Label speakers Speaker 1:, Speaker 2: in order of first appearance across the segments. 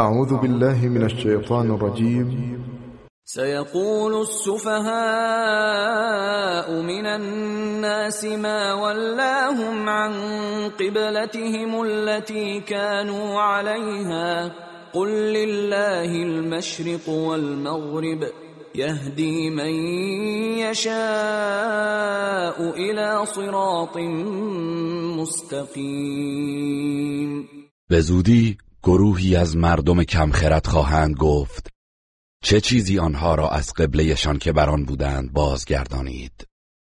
Speaker 1: أعوذ بالله من الشيطان الرجيم
Speaker 2: سيقول السفهاء من الناس ما ولاهم عن قبلتهم التي كانوا عليها قل لله المشرق والمغرب يهدي من يشاء الى صراط مستقيم
Speaker 3: بزودي گروهی از مردم کمخرت خواهند گفت چه چیزی آنها را از قبلهشان که بران بودند بازگردانید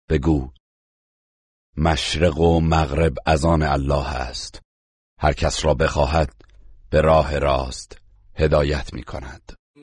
Speaker 3: بگو مشرق و مغرب از آن الله است هر کس را بخواهد به راه راست هدایت می کند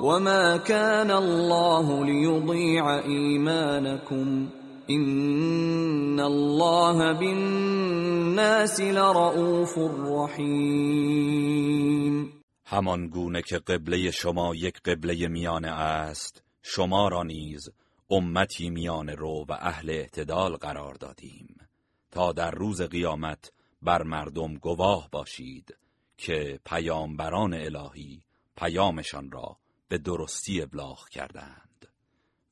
Speaker 2: وما كان الله لیضیع ایمانکم این
Speaker 3: الله بالناس لرؤوف رحیم همان گونه که قبله شما یک قبله میانه است شما را نیز امتی میان رو و اهل اعتدال قرار دادیم تا در روز قیامت بر مردم گواه باشید که پیامبران الهی پیامشان را به درستی ابلاغ کردند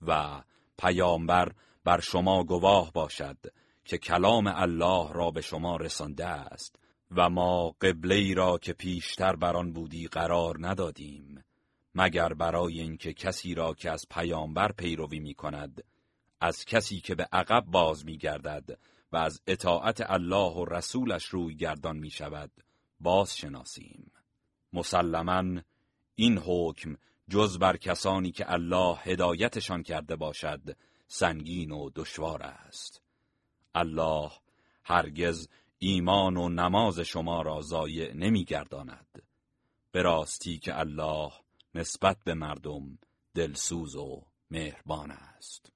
Speaker 3: و پیامبر بر شما گواه باشد که کلام الله را به شما رسانده است و ما قبله ای را که پیشتر بر آن بودی قرار ندادیم مگر برای اینکه کسی را که از پیامبر پیروی می کند از کسی که به عقب باز می گردد و از اطاعت الله و رسولش روی گردان می شود باز شناسیم مسلما این حکم جز بر کسانی که الله هدایتشان کرده باشد سنگین و دشوار است الله هرگز ایمان و نماز شما را ضایع نمیگرداند به راستی که الله نسبت به مردم دلسوز و مهربان است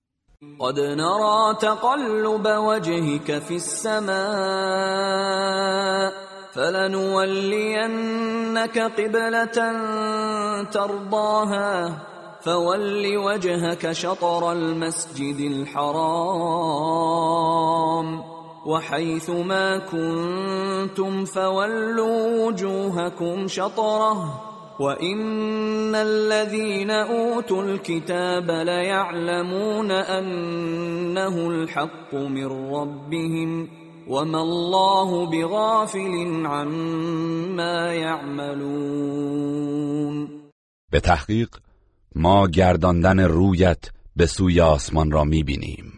Speaker 2: قد نرا تقلب وجهك السماء فلنولينك قبلة ترضاها فول وجهك شطر المسجد الحرام وحيث ما كنتم فولوا وجوهكم شطره وان الذين اوتوا الكتاب ليعلمون انه الحق من ربهم وما الله بغافل عما یعملون
Speaker 3: به تحقیق ما گرداندن رویت به سوی آسمان را میبینیم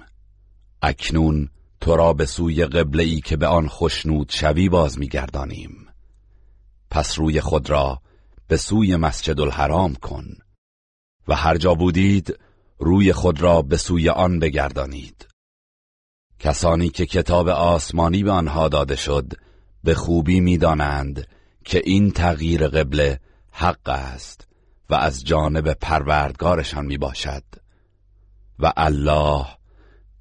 Speaker 3: اکنون تو را به سوی قبله ای که به آن خشنود شوی باز میگردانیم پس روی خود را به سوی مسجد الحرام کن و هر جا بودید روی خود را به سوی آن بگردانید کسانی که کتاب آسمانی به آنها داده شد به خوبی میدانند که این تغییر قبله حق است و از جانب پروردگارشان می باشد و الله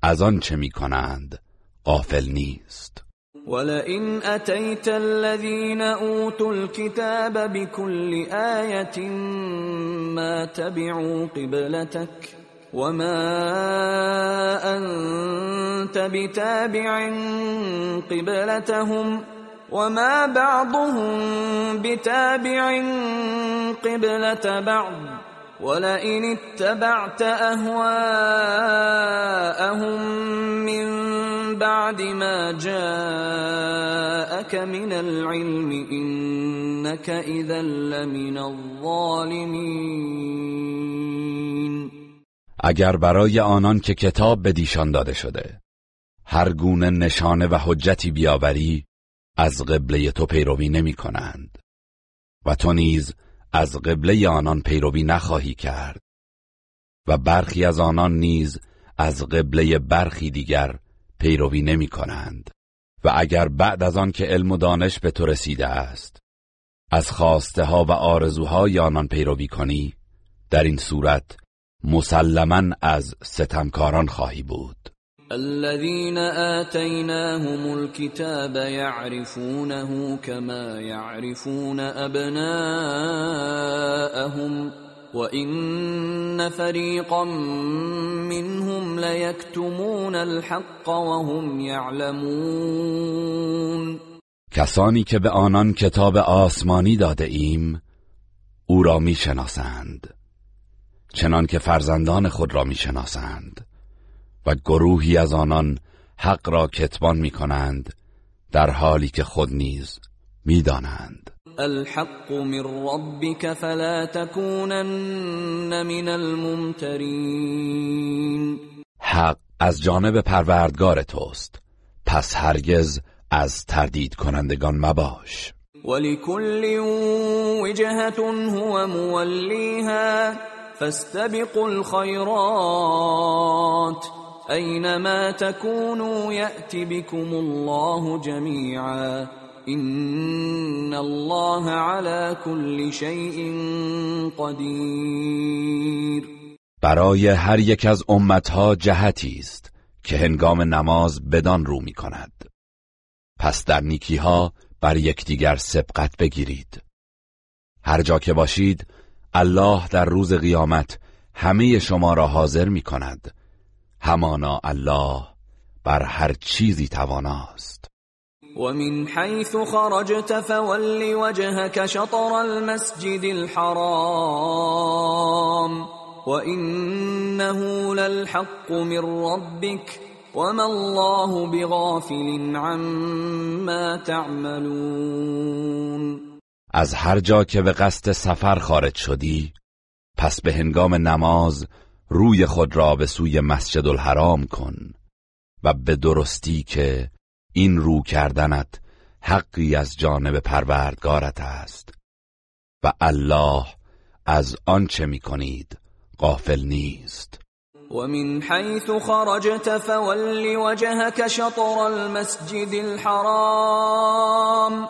Speaker 3: از آن چه می کنند غافل نیست
Speaker 2: ولئن اتیت الذین اوتوا الكتاب بكل آیت ما تبعوا قبلتك وما انت بتابع قبلتهم وما بعضهم بتابع قبله بعض ولئن اتبعت اهواءهم من بعد ما جاءك من العلم انك اذا لمن الظالمين
Speaker 3: اگر برای آنان که کتاب به دیشان داده شده هر گونه نشانه و حجتی بیاوری از قبله تو پیروی نمی کنند و تو نیز از قبله آنان پیروی نخواهی کرد و برخی از آنان نیز از قبله برخی دیگر پیروی نمی کنند و اگر بعد از آن که علم و دانش به تو رسیده است از خواسته ها و آرزوهای آنان پیروی کنی در این صورت مسلما از ستمکاران خواهی بود
Speaker 2: الذين آتيناهم الكتاب يعرفونه كما يعرفون ابناءهم وإن فريقا منهم ليكتمون الحق وهم يعلمون
Speaker 3: کسانی که به آنان کتاب آسمانی داده ایم او را میشناسند چنان که فرزندان خود را میشناسند و گروهی از آنان حق را می میکنند در حالی که خود نیز میدانند
Speaker 2: الحق من ربك فلا تكونن من الممترین
Speaker 3: حق از جانب پروردگار توست پس هرگز از تردید کنندگان مباش
Speaker 2: ولكل وجهه هو موليها فاستبقوا الخيرات اینما تكونوا یأتی بكم الله جميعا این الله على كل شيء قدیر
Speaker 3: برای هر یک از امتها جهتی است که هنگام نماز بدان رو می کند پس در نیکی ها بر یکدیگر سبقت بگیرید هر جا که باشید الله در روز قیامت همه شما را حاضر می کند همانا الله بر هر چیزی تواناست
Speaker 2: و من حیث خرجت فولی وجهك شطر المسجد الحرام و وإنه للحق من ربك وما الله بغافل عما تعملون
Speaker 3: از هر جا که به قصد سفر خارج شدی پس به هنگام نماز روی خود را به سوی مسجد الحرام کن و به درستی که این رو کردنت حقی از جانب پروردگارت است و الله از آنچه می کنید غافل نیست
Speaker 2: ومن حیث خرجت فولی وجهك شطر المسجد الحرام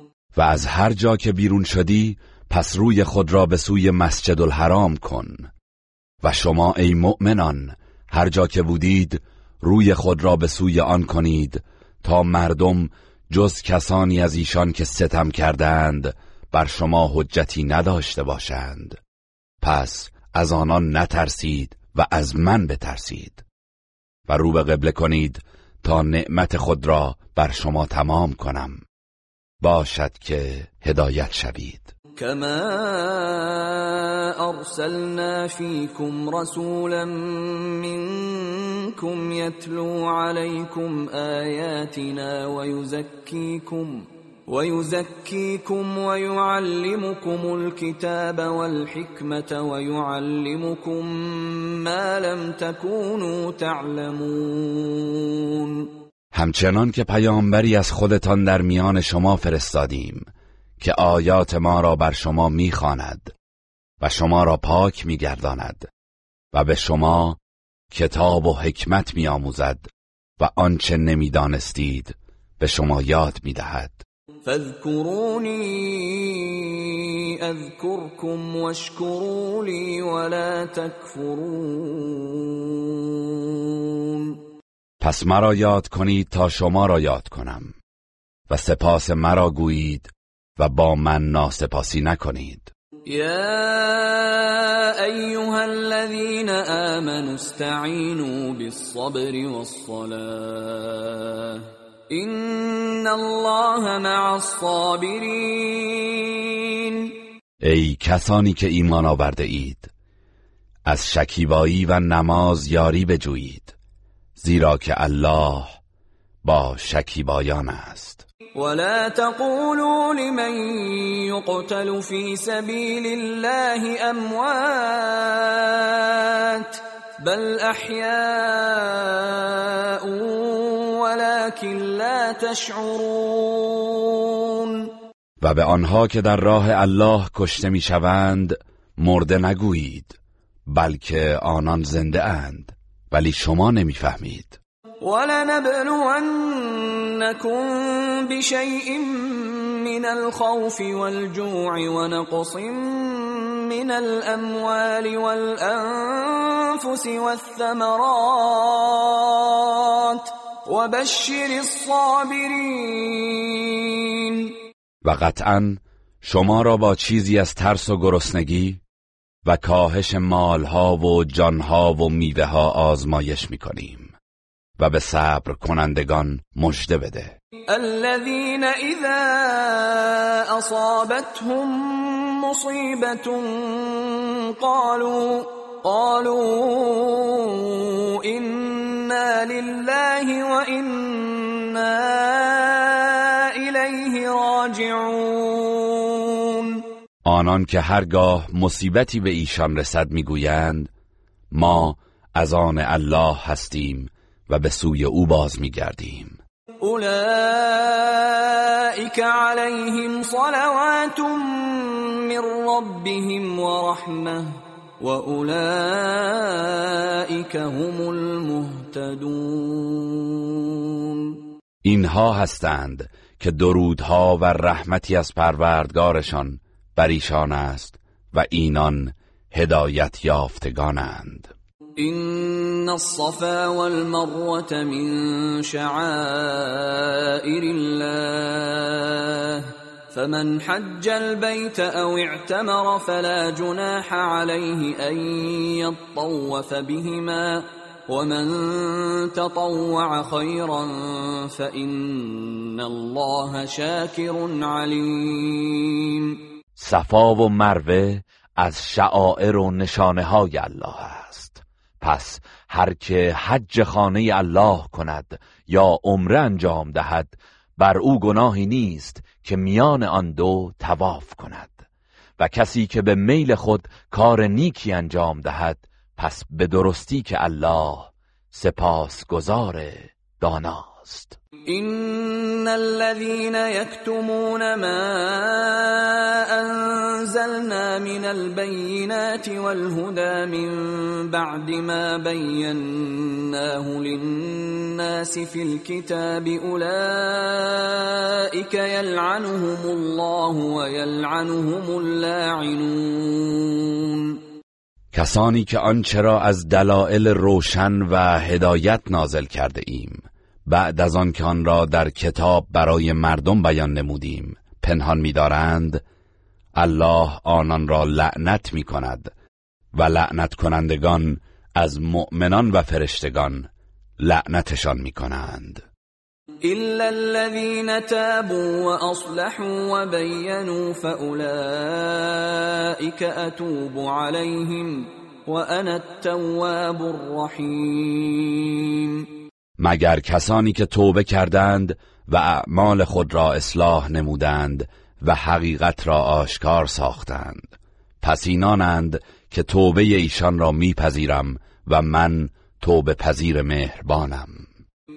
Speaker 3: و از هر جا که بیرون شدی پس روی خود را به سوی مسجد الحرام کن و شما ای مؤمنان هر جا که بودید روی خود را به سوی آن کنید تا مردم جز کسانی از ایشان که ستم کردند بر شما حجتی نداشته باشند پس از آنان نترسید و از من بترسید و رو به قبله کنید تا نعمت خود را بر شما تمام کنم باشد که هدایت شوید
Speaker 2: كما أرسلنا فيكم رسولا منكم يتلو عليكم آياتنا ويزكيكم ويزكيكم ويعلمكم الكتاب والحكمة ويعلمكم ما لم تكونوا تعلمون
Speaker 3: همچنان که پیامبری از خودتان در میان شما فرستادیم که آیات ما را بر شما میخواند و شما را پاک میگرداند و به شما کتاب و حکمت میآموزد و آنچه نمیدانستید به شما یاد میدهد
Speaker 2: فذکرونی اذكركم واشكروا ولا تكفرون
Speaker 3: پس مرا یاد کنید تا شما را یاد کنم و سپاس مرا گویید و با من ناسپاسی نکنید
Speaker 2: یا ایها الذین آمنوا استعینوا بالصبر والصلاه ان الله مع الصابرین
Speaker 3: ای کسانی که ایمان آورده اید از شکیبایی و نماز یاری بجویید زیرا که الله با شکیبایان است
Speaker 2: ولا تقولوا لمن يقتل في سبيل الله اموات بل احياء ولكن لا تشعرون
Speaker 3: و به آنها که در راه الله کشته میشوند مرده نگویید بلکه آنان زنده اند ولی شما نمیفهمید
Speaker 2: ولنبلونكم بشيء من الخوف والجوع ونقص من الأموال والأنفس والثمرات وبشر الصابرين
Speaker 3: و قطعا شما را با چیزی از ترس و گرسنگی و کاهش مالها و جانها و میوه ها آزمایش میکنیم و به صبر کنندگان مژده بده
Speaker 2: الذين اذا اصابتهم مصیبت قالوا قالوا انا لله و
Speaker 3: آنان که هرگاه مصیبتی به ایشان رسد میگویند ما از آن الله هستیم و به سوی او باز میگردیم
Speaker 2: اولئك عليهم صلوات من ربهم ورحمه واولئك هم المهتدون
Speaker 3: اینها هستند که درودها و رحمتی از پروردگارشان بریشان است و اینان هدایت یافتگانند
Speaker 2: این الصفا والمروه من شعائر الله فمن حج البيت او اعتمر فلا جناح عليه ان يطوف بهما ومن تطوع خيرا فان الله شاكر عليم
Speaker 3: صفا و مروه از شعائر و نشانه های الله است پس هر که حج خانه الله کند یا عمره انجام دهد بر او گناهی نیست که میان آن دو تواف کند و کسی که به میل خود کار نیکی انجام دهد پس به درستی که الله سپاس سپاسگزار داناست
Speaker 2: ان الذين يكتمون ما انزلنا من البينات والهدى من بعد ما بيناه للناس في الكتاب اولئك يلعنهم الله ويلعنهم اللاعنون
Speaker 3: کسانی که آنچه از دلائل روشن و هدایت نازل کرده ایم بعد از آن که آن را در کتاب برای مردم بیان نمودیم پنهان می‌دارند الله آنان را لعنت می و لعنت کنندگان از مؤمنان و فرشتگان لعنتشان می کنند
Speaker 2: إلا الذين تابوا وأصلحوا وبينوا فأولئك أتوب عليهم وأنا التواب الرحيم
Speaker 3: مگر کسانی که توبه کردند و اعمال خود را اصلاح نمودند و حقیقت را آشکار ساختند پس اینانند که توبه ایشان را میپذیرم و من توبه پذیر مهربانم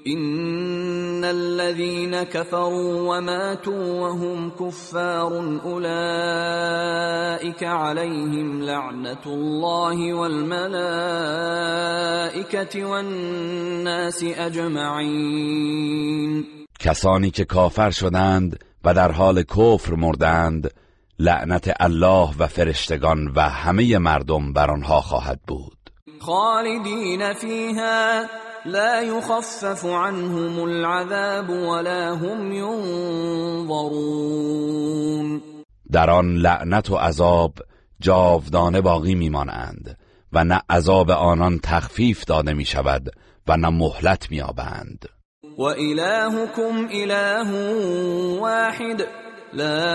Speaker 2: ان الذين كفروا وماتوا وهم كفار اولئك عليهم لعنه الله والملائكه والناس اجمعین
Speaker 3: کسانی که کافر شدند و در حال کفر مردند لعنت الله و فرشتگان و همه مردم بر آنها خواهد بود
Speaker 2: خالدین فیها لا يخفف عنهم العذاب ولا هم ينظرون
Speaker 3: در آن لعنت و عذاب جاودانه باقی میمانند و نه عذاب آنان تخفیف داده می شود و نه مهلت میابند و
Speaker 2: الهکم اله واحد لا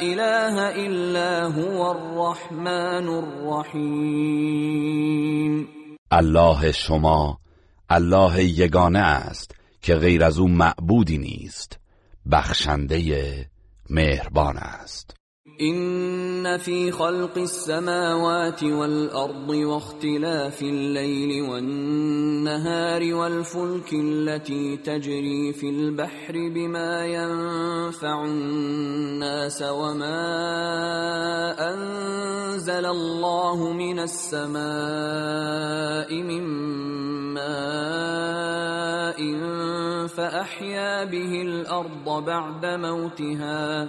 Speaker 2: اله الا هو الرحمن الرحیم
Speaker 3: الله شما الله یگانه است که غیر از او معبودی نیست بخشنده مهربان است
Speaker 2: ان في خلق السماوات والارض واختلاف الليل والنهار والفلك التي تجري في البحر بما ينفع الناس وما انزل الله من السماء من ماء فاحيا به الارض بعد موتها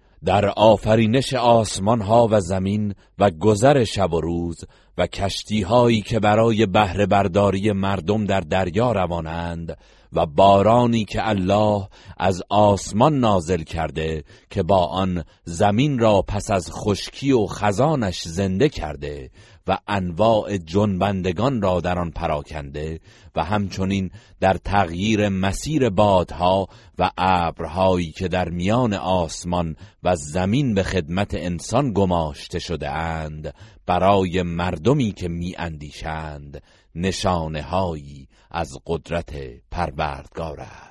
Speaker 3: در آفرینش آسمان ها و زمین و گذر شب و روز و کشتی هایی که برای بهره برداری مردم در دریا روانند و بارانی که الله از آسمان نازل کرده که با آن زمین را پس از خشکی و خزانش زنده کرده و انواع جنبندگان را در آن پراکنده و همچنین در تغییر مسیر بادها و ابرهایی که در میان آسمان و زمین به خدمت انسان گماشته شده اند برای مردمی که اندیشند نشانه هایی از قدرت پروردگار است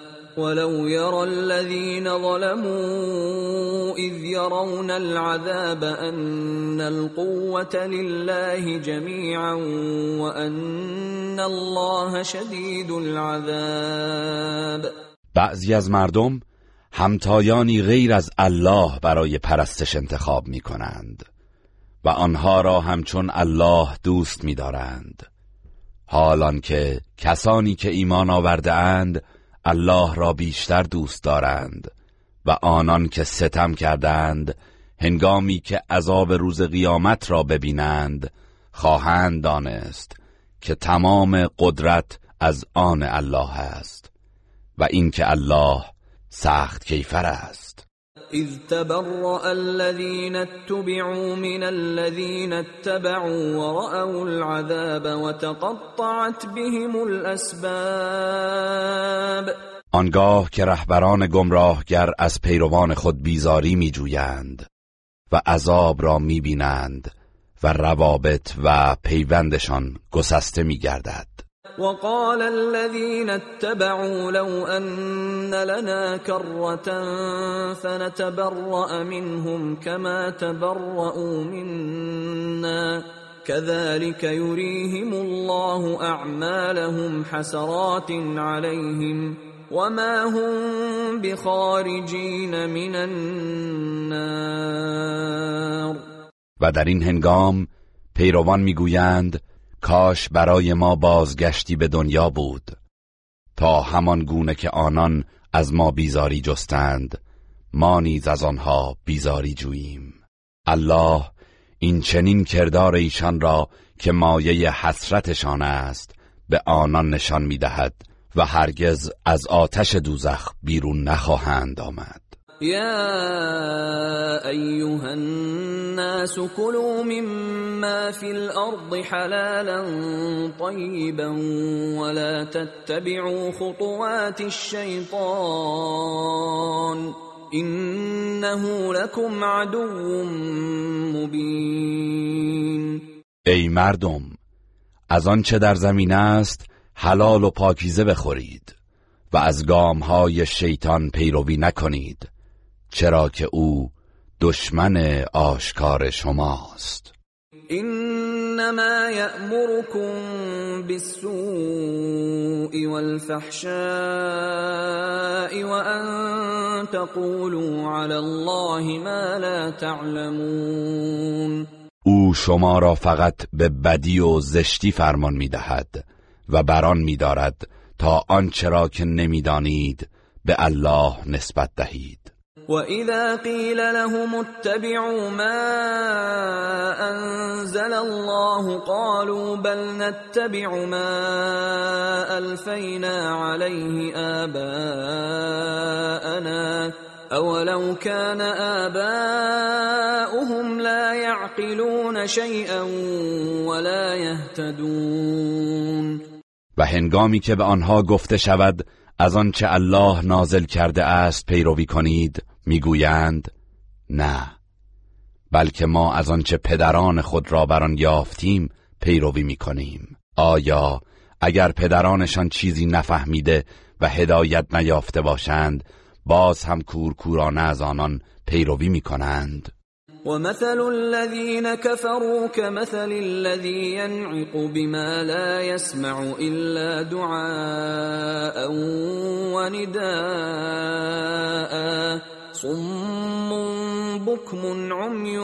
Speaker 2: ولو يرى الذين ظلموا اذ يرون العذاب ان القوه لله جميعا وان الله شدید العذاب
Speaker 3: بعضی از مردم همتایانی غیر از الله برای پرستش انتخاب می کنند و آنها را همچون الله دوست می دارند حالان که کسانی که ایمان آورده اند الله را بیشتر دوست دارند و آنان که ستم کردند هنگامی که عذاب روز قیامت را ببینند خواهند دانست که تمام قدرت از آن الله است و اینکه الله سخت کیفر است
Speaker 2: اذ تبرأ الذين اتبعوا من الذين اتبعوا ورأوا العذاب وتقطعت بهم الاسباب
Speaker 3: آنگاه که رهبران گمراهگر از پیروان خود بیزاری میجویند و عذاب را میبینند و روابط و پیوندشان گسسته میگردد
Speaker 2: وقال الذين اتبعوا لو أن لنا كرة فنتبرأ منهم كما تبرأوا منا كذلك يريهم الله أعمالهم حسرات عليهم وما هم بخارجين من النار
Speaker 3: و در این هنگام پیروان میگویند کاش برای ما بازگشتی به دنیا بود تا همان گونه که آنان از ما بیزاری جستند ما نیز از آنها بیزاری جوییم الله این چنین کردار ایشان را که مایه حسرتشان است به آنان نشان میدهد و هرگز از آتش دوزخ بیرون نخواهند آمد
Speaker 2: يا أيها الناس كلوا مما في الأرض حلالا طيبا ولا تتبعوا خطوات الشيطان إنه لكم عدو مبين
Speaker 3: ای مردم از آنچه در زمین است حلال و پاکیزه بخورید و از گامهای شیطان پیروی نکنید چرا که او دشمن آشکار شماست
Speaker 2: انما یامرکم بالسوء والفحشاء وان تقولوا على الله ما لا تعلمون
Speaker 3: او شما را فقط به بدی و زشتی فرمان میدهد و بران میدارد تا آنچه را که نمیدانید به الله نسبت دهید
Speaker 2: وإذا قیل لهم اتَّبِعُوا ما أَنزَلَ الله قالوا بل نتبع ما أَلْفَيْنَا عَلَيْهِ آباءنا أَوَلَوْ كَانَ آباؤهم لا يَعْقِلُونَ شَيْئًا ولا یهتدون
Speaker 3: و هنگامی که به آنها گفته شود از آنچه الله نازل کرده است پیروی کنید میگویند نه بلکه ما از آنچه پدران خود را بر آن یافتیم پیروی میکنیم آیا اگر پدرانشان چیزی نفهمیده و هدایت نیافته باشند باز هم کورکورانه از آنان پیروی میکنند
Speaker 2: ومثل الذين كفروا كمثل الذي ينعق بما لا يسمع الا دعاء ونداء صم بكم عمي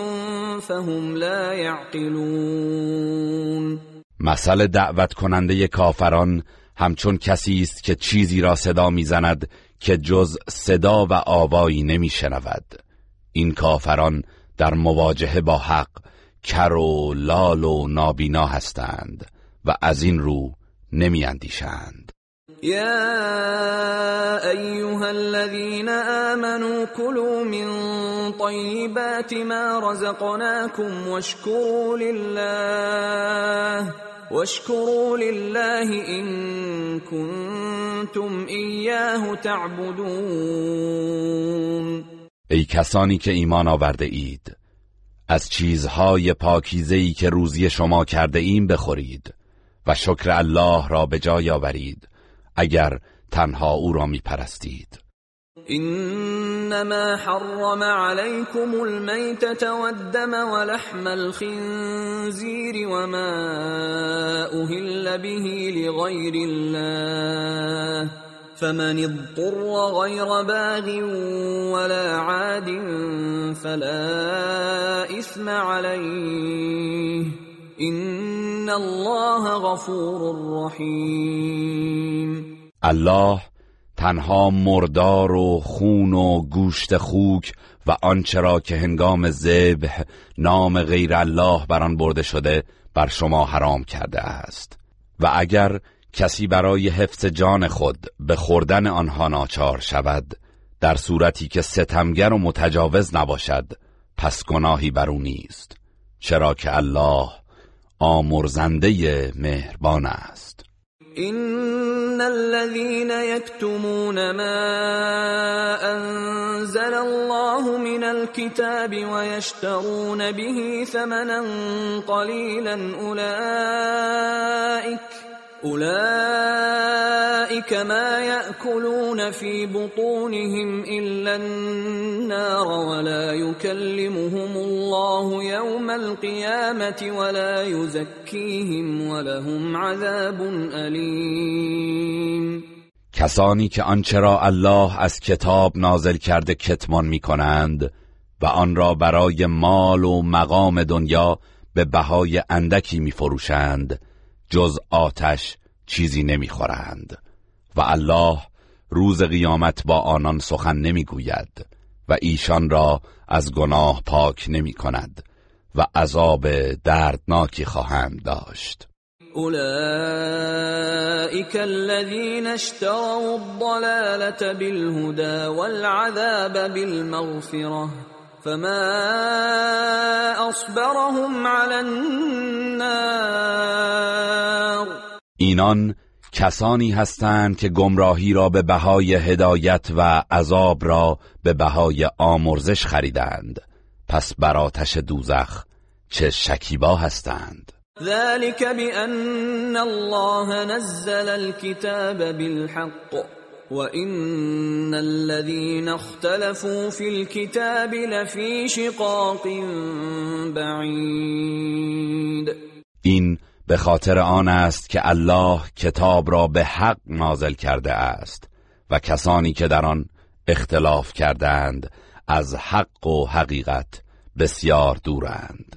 Speaker 2: فهم لا يعقلون
Speaker 3: مثل دعوت کننده کافران همچون کسی است که چیزی را صدا میزند که جز صدا و آوایی نمیشنود این کافران در مواجهه با حق کر و لال و نابینا هستند و از این رو نمیاندیشند
Speaker 2: يا ايها الذين آمنوا كلوا من طيبات ما رزقناكم واشكروا لله واشكروا لله ان كنتم اياه تعبدون
Speaker 3: ای کسانی که ایمان آورده اید از چیزهای پاکیزه‌ای که روزی شما کرده ایم بخورید و شکر الله را به جای آورید اگر تنها او را می پرستید
Speaker 2: انما حرم عليكم الميتة والدم ولحم الخنزير وما اهل به لغير الله فمن اضطر غير باغ ولا عاد فلا اثم عليه این الله غفور رحیم
Speaker 3: الله تنها مردار و خون و گوشت خوک و آنچرا که هنگام ذبح نام غیر الله بر آن برده شده بر شما حرام کرده است و اگر کسی برای حفظ جان خود به خوردن آنها ناچار شود در صورتی که ستمگر و متجاوز نباشد پس گناهی بر او نیست چرا که الله آمرزنده مهربان است
Speaker 2: ان الذين يكتمون ما انزل الله من الكتاب ويشترون به ثمنا قليلا اولئك اولئك ما ياكلون في بطونهم الا النار ولا يكلمهم الله يوم القيامه ولا يزكيهم ولهم عذاب الیم
Speaker 3: کسانی که آنچه الله از کتاب نازل کرده کتمان میکنند و آن را برای مال و مقام دنیا به بهای اندکی میفروشند جز آتش چیزی نمیخورند و الله روز قیامت با آنان سخن نمیگوید و ایشان را از گناه پاک نمی کند و عذاب دردناکی خواهند داشت
Speaker 2: اولئك الذين اشتروا الضلاله بالهدى والعذاب بالمغفره فما اصبرهم على النار
Speaker 3: اینان کسانی هستند که گمراهی را به بهای هدایت و عذاب را به بهای آمرزش خریدند پس بر آتش دوزخ چه شکیبا هستند
Speaker 2: ذلك بان الله نزل الكتاب بالحق وَإِنَّ الذین اختلفوا فِي الكتاب لفی شقاق
Speaker 3: بَعِيدٍ این به خاطر آن است که الله کتاب را به حق نازل کرده است و کسانی که در آن اختلاف کردند از حق و حقیقت بسیار دورند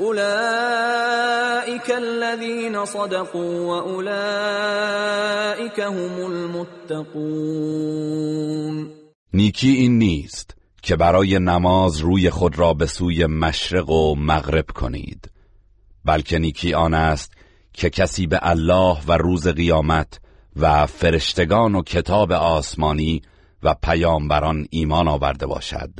Speaker 2: اولئك الذين صدقوا واولئك هم المتقون
Speaker 3: نیکی این نیست که برای نماز روی خود را به سوی مشرق و مغرب کنید بلکه نیکی آن است که کسی به الله و روز قیامت و فرشتگان و کتاب آسمانی و پیامبران ایمان آورده باشد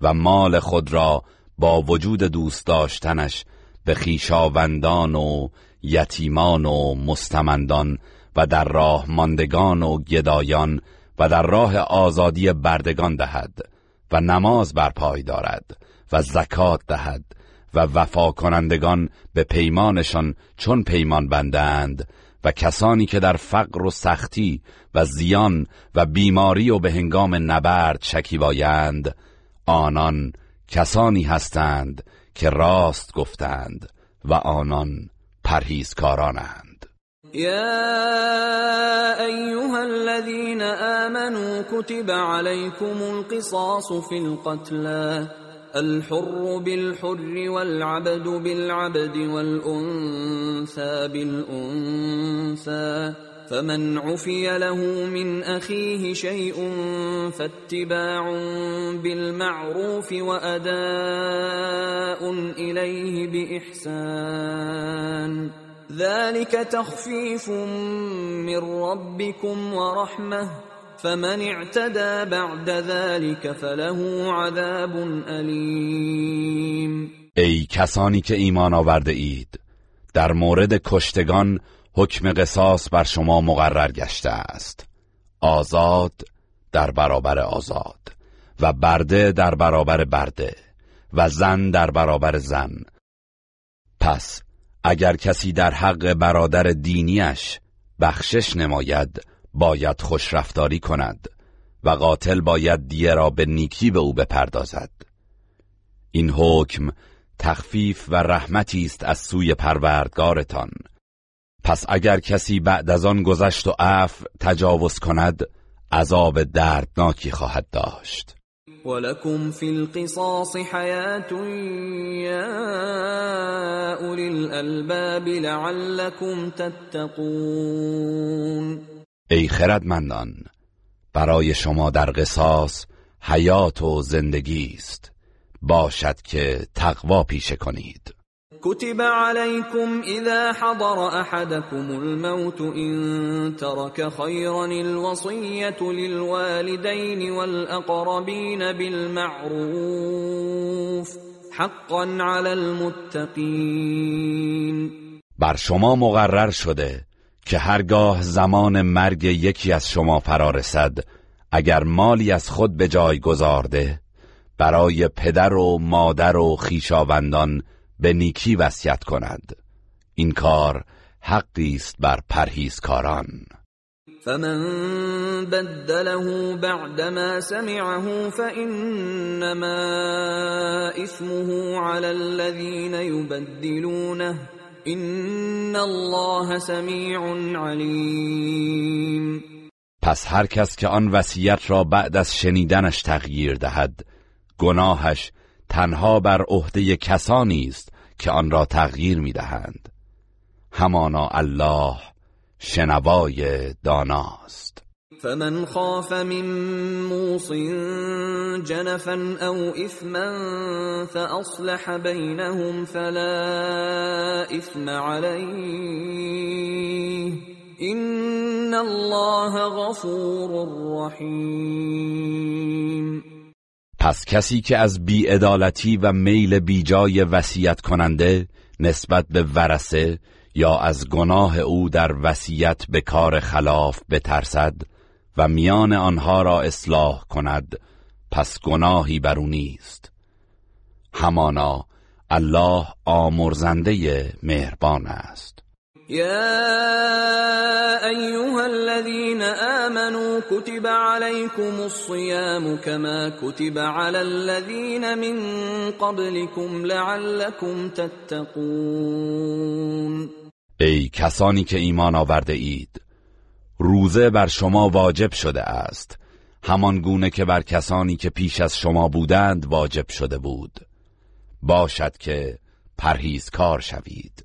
Speaker 3: و مال خود را با وجود دوست داشتنش به خیشاوندان و یتیمان و مستمندان و در راه ماندگان و گدایان و در راه آزادی بردگان دهد و نماز بر برپای دارد و زکات دهد و وفا کنندگان به پیمانشان چون پیمان بندند و کسانی که در فقر و سختی و زیان و بیماری و به هنگام نبرد شکیبایند آنان کسانی هستند که راست گفتند و آنان پرهیزکارانند
Speaker 2: يا أيها الذين آمنوا كتب عليكم القصاص في القتلى الحر بالحر والعبد بالعبد والانثى بالانثى فمن عفي له من اخيه شيء فاتباع بالمعروف واداء اليه باحسان ذلك تخفيف من ربكم ورحمه فمن اعتدى بعد ذلك فله عذاب اليم
Speaker 3: ای کسانی که ایمان آورده اید در مورد کشتگان حکم قصاص بر شما مقرر گشته است آزاد در برابر آزاد و برده در برابر برده و زن در برابر زن پس اگر کسی در حق برادر دینیش بخشش نماید باید خوشرفتاری کند و قاتل باید دیه را به نیکی به او بپردازد این حکم تخفیف و رحمتی است از سوی پروردگارتان پس اگر کسی بعد از آن گذشت و عف تجاوز کند عذاب دردناکی خواهد داشت ولكم
Speaker 2: فی القصاص حياة یا اولی الالباب لعلكم تتقون
Speaker 3: ای خردمندان برای شما در قصاص حیات و زندگی است باشد که تقوا پیشه کنید
Speaker 2: كتب عليكم اذا حضر احدكم الموت ان ترك خيرا الوصيه للوالدين والاقربين بالمعروف حقا على المتقين
Speaker 3: بر شما مقرر شده که هرگاه زمان مرگ یکی از شما فرا رسد اگر مالی از خود به جای گذارده برای پدر و مادر و خیشاوندان به نیکی وصیت کند این کار حقی است بر پرهیزکاران
Speaker 2: فمن بدله بعدما سمعه فانما اسمه على الذين يبدلونه ان الله سميع عليم
Speaker 3: پس هر کس که آن وصیت را بعد از شنیدنش تغییر دهد گناهش تنها بر عهده کسانی است که آن را تغییر میدهند همانا الله شنوای داناست
Speaker 2: فمن خاف من موص جنفا او اثما فاصلح بینهم فلا اثم علیه ان الله غفور رحیم
Speaker 3: پس کسی که از بیعدالتی و میل بیجای وسیعت کننده نسبت به ورسه یا از گناه او در وسیعت به کار خلاف بترسد و میان آنها را اصلاح کند پس گناهی بر او نیست همانا الله آمرزنده مهربان است
Speaker 2: یا ایها الذين امنوا كتب عليكم الصيام كما كتب على الذين من قبلكم لعلكم تتقون
Speaker 3: ای کسانی که ایمان آورده اید روزه بر شما واجب شده است همان گونه که بر کسانی که پیش از شما بودند واجب شده بود باشد که پرهیزکار شوید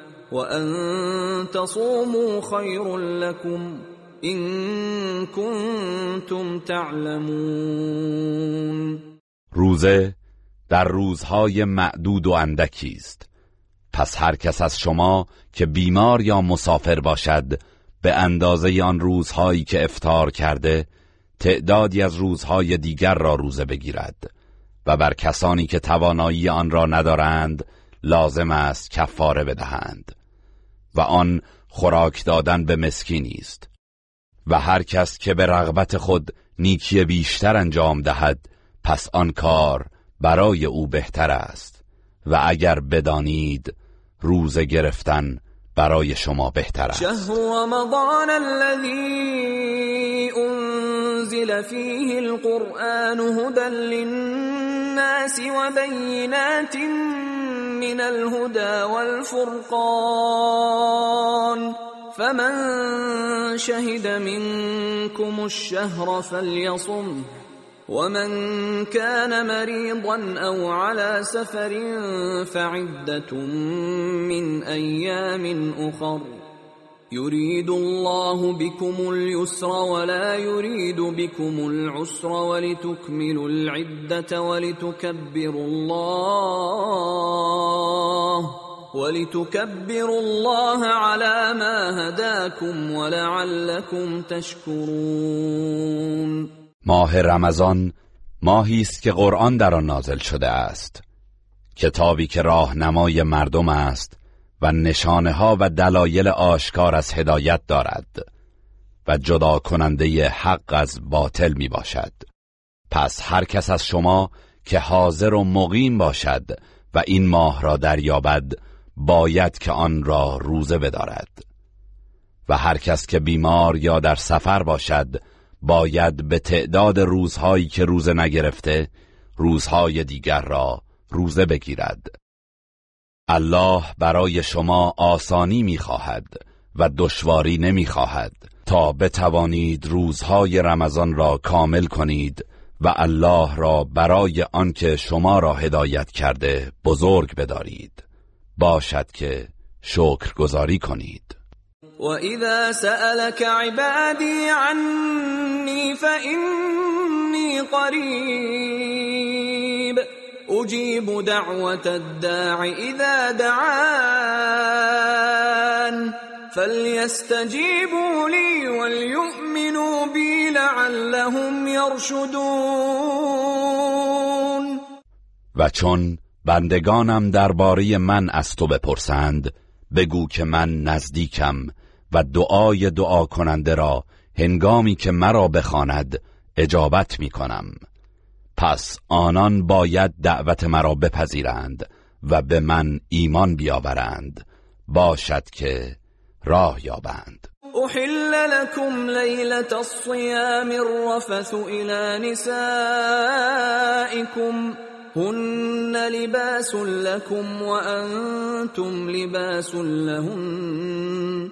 Speaker 2: و ان تصوموا خیر لكم این کنتم تعلمون
Speaker 3: روزه در روزهای معدود و اندکی است پس هر کس از شما که بیمار یا مسافر باشد به اندازه آن روزهایی که افتار کرده تعدادی از روزهای دیگر را روزه بگیرد و بر کسانی که توانایی آن را ندارند لازم است کفاره بدهند و آن خوراک دادن به مسکینی است و هر کس که به رغبت خود نیکی بیشتر انجام دهد پس آن کار برای او بهتر است و اگر بدانید روز گرفتن برای شما بهتر است
Speaker 2: شهر رمضان الذي انزل فيه القرآن هدى للناس وبينات من الهدى والفرقان فمن شهد منكم الشهر فليصم ومن كان مريضا او على سفر فعده من ايام اخر يريد الله بكم اليسر ولا يريد بكم العسر ولتكملوا العدة ولتكبروا الله ولتكبروا الله على ما هداكم ولعلكم تشكرون
Speaker 3: ماه رمضان ماهی است که قرآن در آن نازل شده است کتابی که راهنمای مردم است و نشانه ها و دلایل آشکار از هدایت دارد و جدا کننده حق از باطل می باشد پس هر کس از شما که حاضر و مقیم باشد و این ماه را دریابد باید که آن را روزه بدارد و هر کس که بیمار یا در سفر باشد باید به تعداد روزهایی که روزه نگرفته روزهای دیگر را روزه بگیرد الله برای شما آسانی میخواهد و دشواری نمیخواهد تا بتوانید روزهای رمضان را کامل کنید و الله را برای آنکه شما را هدایت کرده بزرگ بدارید باشد که شکرگزاری کنید
Speaker 2: و اذا سألك عبادی عنی فإنی قریب اجیب دعوت الداعی اذا دعان فلیستجیبوا لی ولیؤمنوا بی لعلهم یرشدون
Speaker 3: و چون بندگانم درباره من از تو بپرسند بگو که من نزدیکم و دعای دعا کننده را هنگامی که مرا بخواند اجابت می کنم پس آنان باید دعوت مرا بپذیرند و به من ایمان بیاورند باشد که راه یابند
Speaker 2: احل لكم لیلة الصیام الرفث الى نسائكم هن لباس لكم وانتم لباس لهن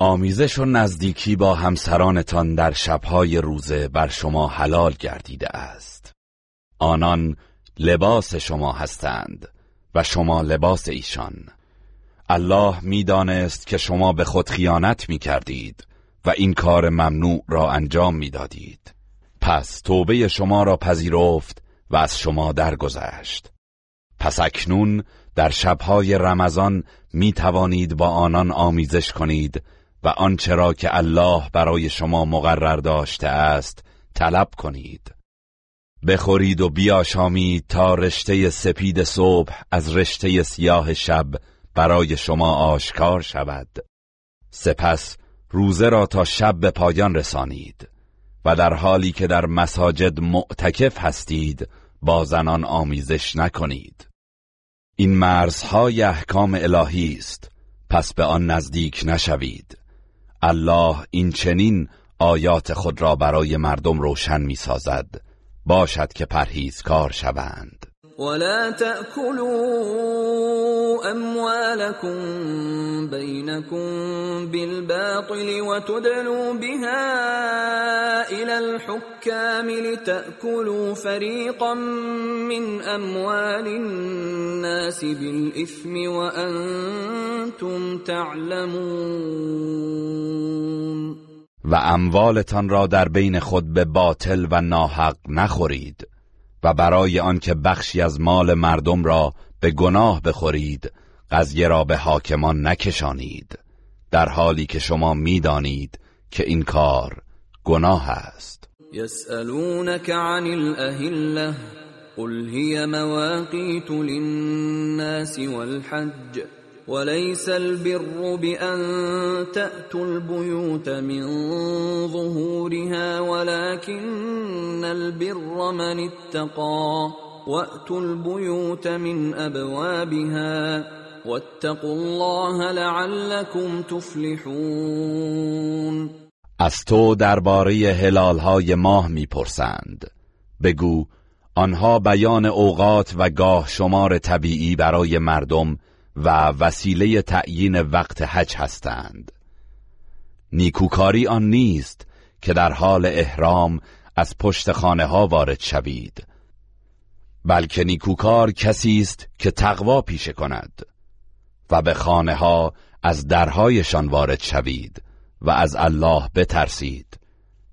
Speaker 3: آمیزش و نزدیکی با همسرانتان در شبهای روزه بر شما حلال گردیده است آنان لباس شما هستند و شما لباس ایشان الله میدانست که شما به خود خیانت می کردید و این کار ممنوع را انجام میدادید. پس توبه شما را پذیرفت و از شما درگذشت پس اکنون در شبهای رمضان می توانید با آنان آمیزش کنید و آنچه را که الله برای شما مقرر داشته است طلب کنید بخورید و بیاشامید تا رشته سپید صبح از رشته سیاه شب برای شما آشکار شود سپس روزه را تا شب به پایان رسانید و در حالی که در مساجد معتکف هستید با زنان آمیزش نکنید این مرزهای احکام الهی است پس به آن نزدیک نشوید الله این چنین آیات خود را برای مردم روشن می سازد باشد که پرهیزکار شوند
Speaker 2: ولا تاكلوا اموالكم بينكم بالباطل وتدلوا بها الى الحكام لتاكلوا فريقا من اموال الناس بالاثم وانتم تعلمون
Speaker 3: و اموالتان را در بین خود به باطل و ناحق نخورید و برای آنکه بخشی از مال مردم را به گناه بخورید قضیه را به حاکمان نکشانید در حالی که شما میدانید که این کار گناه است
Speaker 2: یسالونک عن الاهله قل هي مواقیت للناس والحج وليس البر بأن تأتوا البيوت من ظهورها ولكن البر من اتقى وأتوا البيوت من أبوابها واتقوا الله لعلكم تفلحون
Speaker 3: از تو درباره هلالهای ماه میپرسند بگو آنها بیان اوقات و گاه شمار طبیعی برای مردم و وسیله تعیین وقت حج هستند نیکوکاری آن نیست که در حال احرام از پشت خانه ها وارد شوید بلکه نیکوکار کسی است که تقوا پیشه کند و به خانه ها از درهایشان وارد شوید و از الله بترسید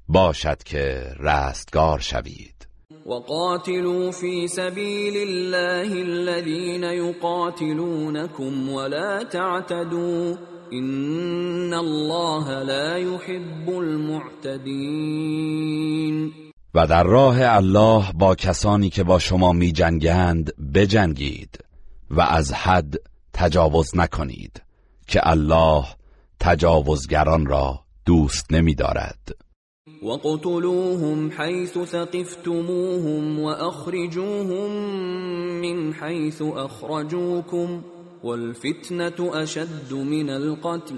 Speaker 3: باشد که رستگار شوید
Speaker 2: وقاتلوا في سبيل الله الذين يقاتلونكم ولا تعتدوا ان الله لا يحب المعتدين
Speaker 3: و در راه الله با کسانی که با شما می جنگند بجنگید و از حد تجاوز نکنید که الله تجاوزگران را دوست نمی
Speaker 2: وَاقْتُلُوهُمْ حَيْثُ ثَقِفْتُمُوهُمْ وَأَخْرِجُوهُمْ مِنْ حَيْثُ أَخْرَجُوكُمْ وَالْفِتْنَةُ أَشَدُّ مِنَ الْقَتْلِ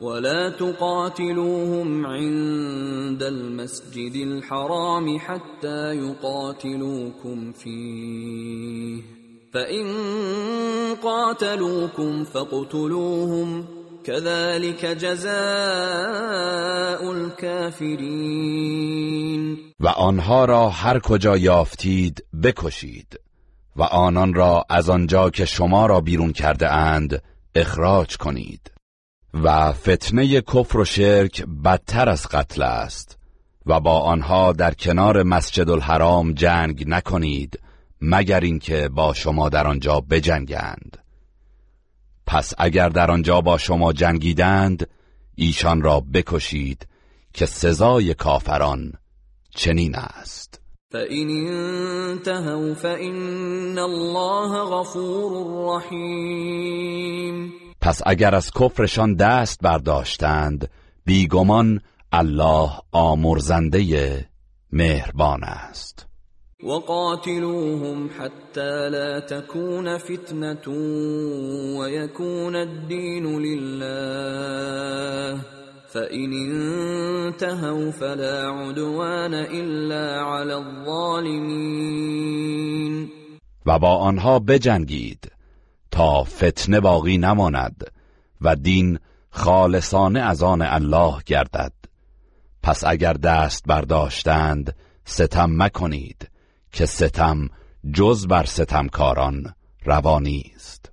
Speaker 2: ولا تقاتلوهم عند المسجد الحرام حتى يقاتلوكم فيه فان قاتلوكم فاقتلوهم
Speaker 3: و آنها را هر کجا یافتید بکشید و آنان را از آنجا که شما را بیرون کرده اند اخراج کنید و فتنه کفر و شرک بدتر از قتل است و با آنها در کنار مسجد الحرام جنگ نکنید مگر اینکه با شما در آنجا بجنگند پس اگر در آنجا با شما جنگیدند ایشان را بکشید که سزای کافران چنین است پس اگر از کفرشان دست برداشتند بیگمان الله آمرزنده مهربان است
Speaker 2: وقاتلوهم حتى لا تكون فتنة ويكون الدين لله فإن انتهوا فلا عدوان إلا على الظالمين
Speaker 3: و با آنها بجنگید تا فتنه باقی نماند و دین خالصانه از آن الله گردد پس اگر دست برداشتند ستم مکنید که ستم جز بر ستمکاران روا نیست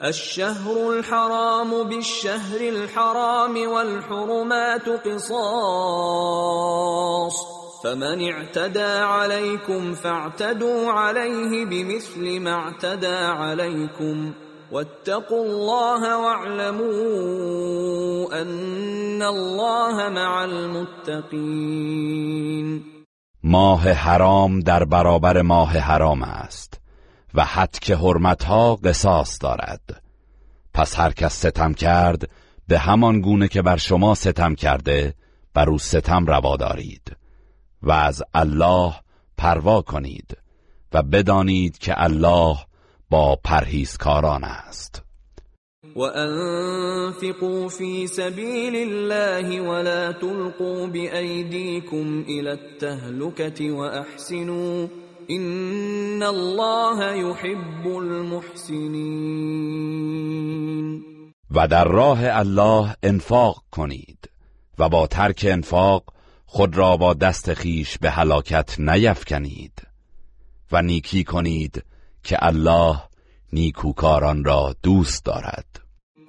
Speaker 2: الشهر الحرام بالشهر الحرام والحرمات قصاص فمن اعتدى عليكم فاعتدوا عليه بمثل ما اعتدى عليكم واتقوا الله واعلموا ان الله مع المتقين
Speaker 3: ماه حرام در برابر ماه حرام است و حد که ها قصاص دارد پس هر کس ستم کرد به همان گونه که بر شما ستم کرده بر او ستم روا دارید و از الله پروا کنید و بدانید که الله با پرهیزکاران است
Speaker 2: وانفقوا في سبيل الله ولا تلقوا بايديكم الى التهلكه واحسنوا ان الله يحب المحسنين
Speaker 3: و در راه الله انفاق کنید و با ترک انفاق خود را با دست خیش به هلاکت نیفکنید و نیکی کنید که الله نیکوکاران را دوست دارد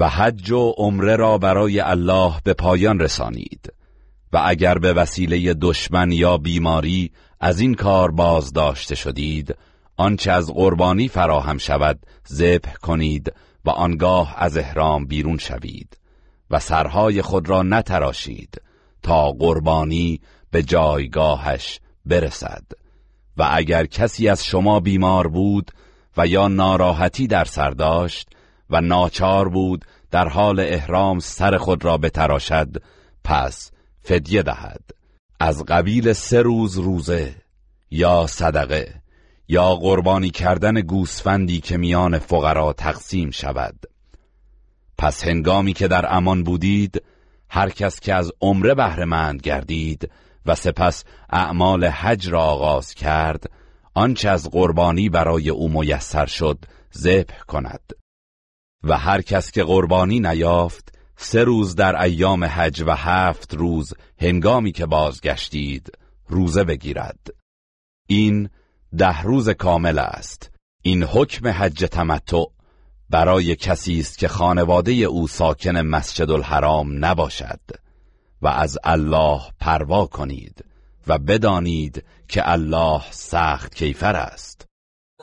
Speaker 3: و حج و عمره را برای الله به پایان رسانید و اگر به وسیله دشمن یا بیماری از این کار باز داشته شدید آنچه از قربانی فراهم شود ذبح کنید و آنگاه از احرام بیرون شوید و سرهای خود را نتراشید تا قربانی به جایگاهش برسد و اگر کسی از شما بیمار بود و یا ناراحتی در سر داشت و ناچار بود در حال احرام سر خود را بتراشد پس فدیه دهد از قبیل سه روز روزه یا صدقه یا قربانی کردن گوسفندی که میان فقرا تقسیم شود پس هنگامی که در امان بودید هر کس که از عمره بهرهمند گردید و سپس اعمال حج را آغاز کرد آنچه از قربانی برای او میسر شد ذبح کند و هر کس که قربانی نیافت سه روز در ایام حج و هفت روز هنگامی که بازگشتید روزه بگیرد این ده روز کامل است این حکم حج تمتع برای کسی است که خانواده او ساکن مسجد الحرام نباشد و از الله پروا کنید و بدانید که الله سخت کیفر است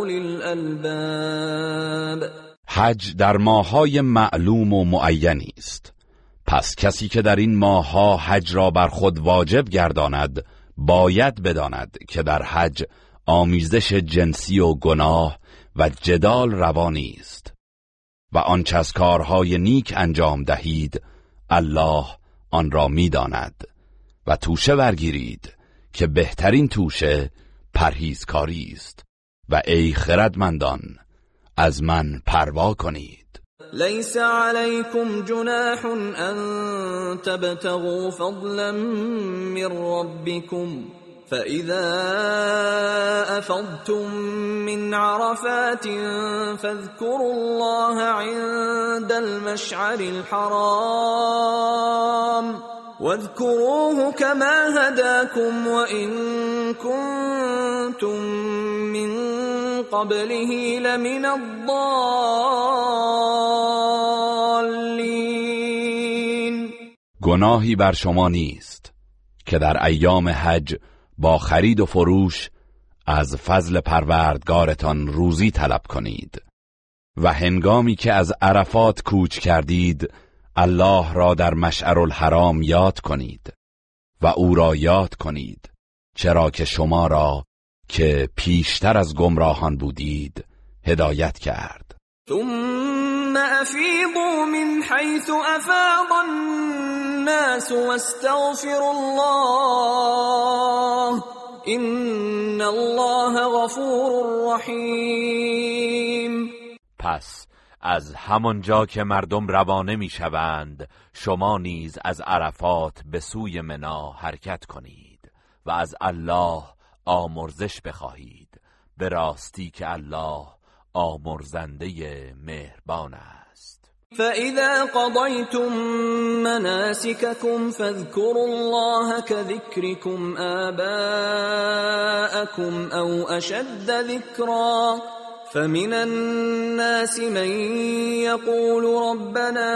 Speaker 2: الالباب
Speaker 3: حج در ماهای معلوم و معینی است پس کسی که در این ماها حج را بر خود واجب گرداند باید بداند که در حج آمیزش جنسی و گناه و جدال روانی است و آنچه از کارهای نیک انجام دهید الله آن را میداند و توشه برگیرید که بهترین توشه پرهیزکاری است و ای خردمندان از من پروا کنید
Speaker 2: لیس علیکم جناح ان تبتغوا فضلا من ربکم فإذا أفضتم من عرفات فاذكروا الله عند المشعر الحرام واذكروه كما هداكم وإن كنتم من قبله لمن الضالين
Speaker 3: گناهی بر شما نیست که در ایام حج با خرید و فروش از فضل پروردگارتان روزی طلب کنید و هنگامی که از عرفات کوچ کردید الله را در مشعر الحرام یاد کنید و او را یاد کنید چرا که شما را که پیشتر از گمراهان بودید هدایت کرد
Speaker 2: ثم افیضوا من حیث افاض الناس واستغفر الله ان الله غفور رحیم
Speaker 3: پس از همانجا که مردم روانه میشوند شما نیز از عرفات به سوی منا حرکت کنید و از الله آمرزش بخواهید به راستی که الله آمرزنده مهربان است
Speaker 2: فاذا قضيتم مناسككم فاذكروا الله كذكركم آباءكم او اشد ذكرا فمن الناس من يقول ربنا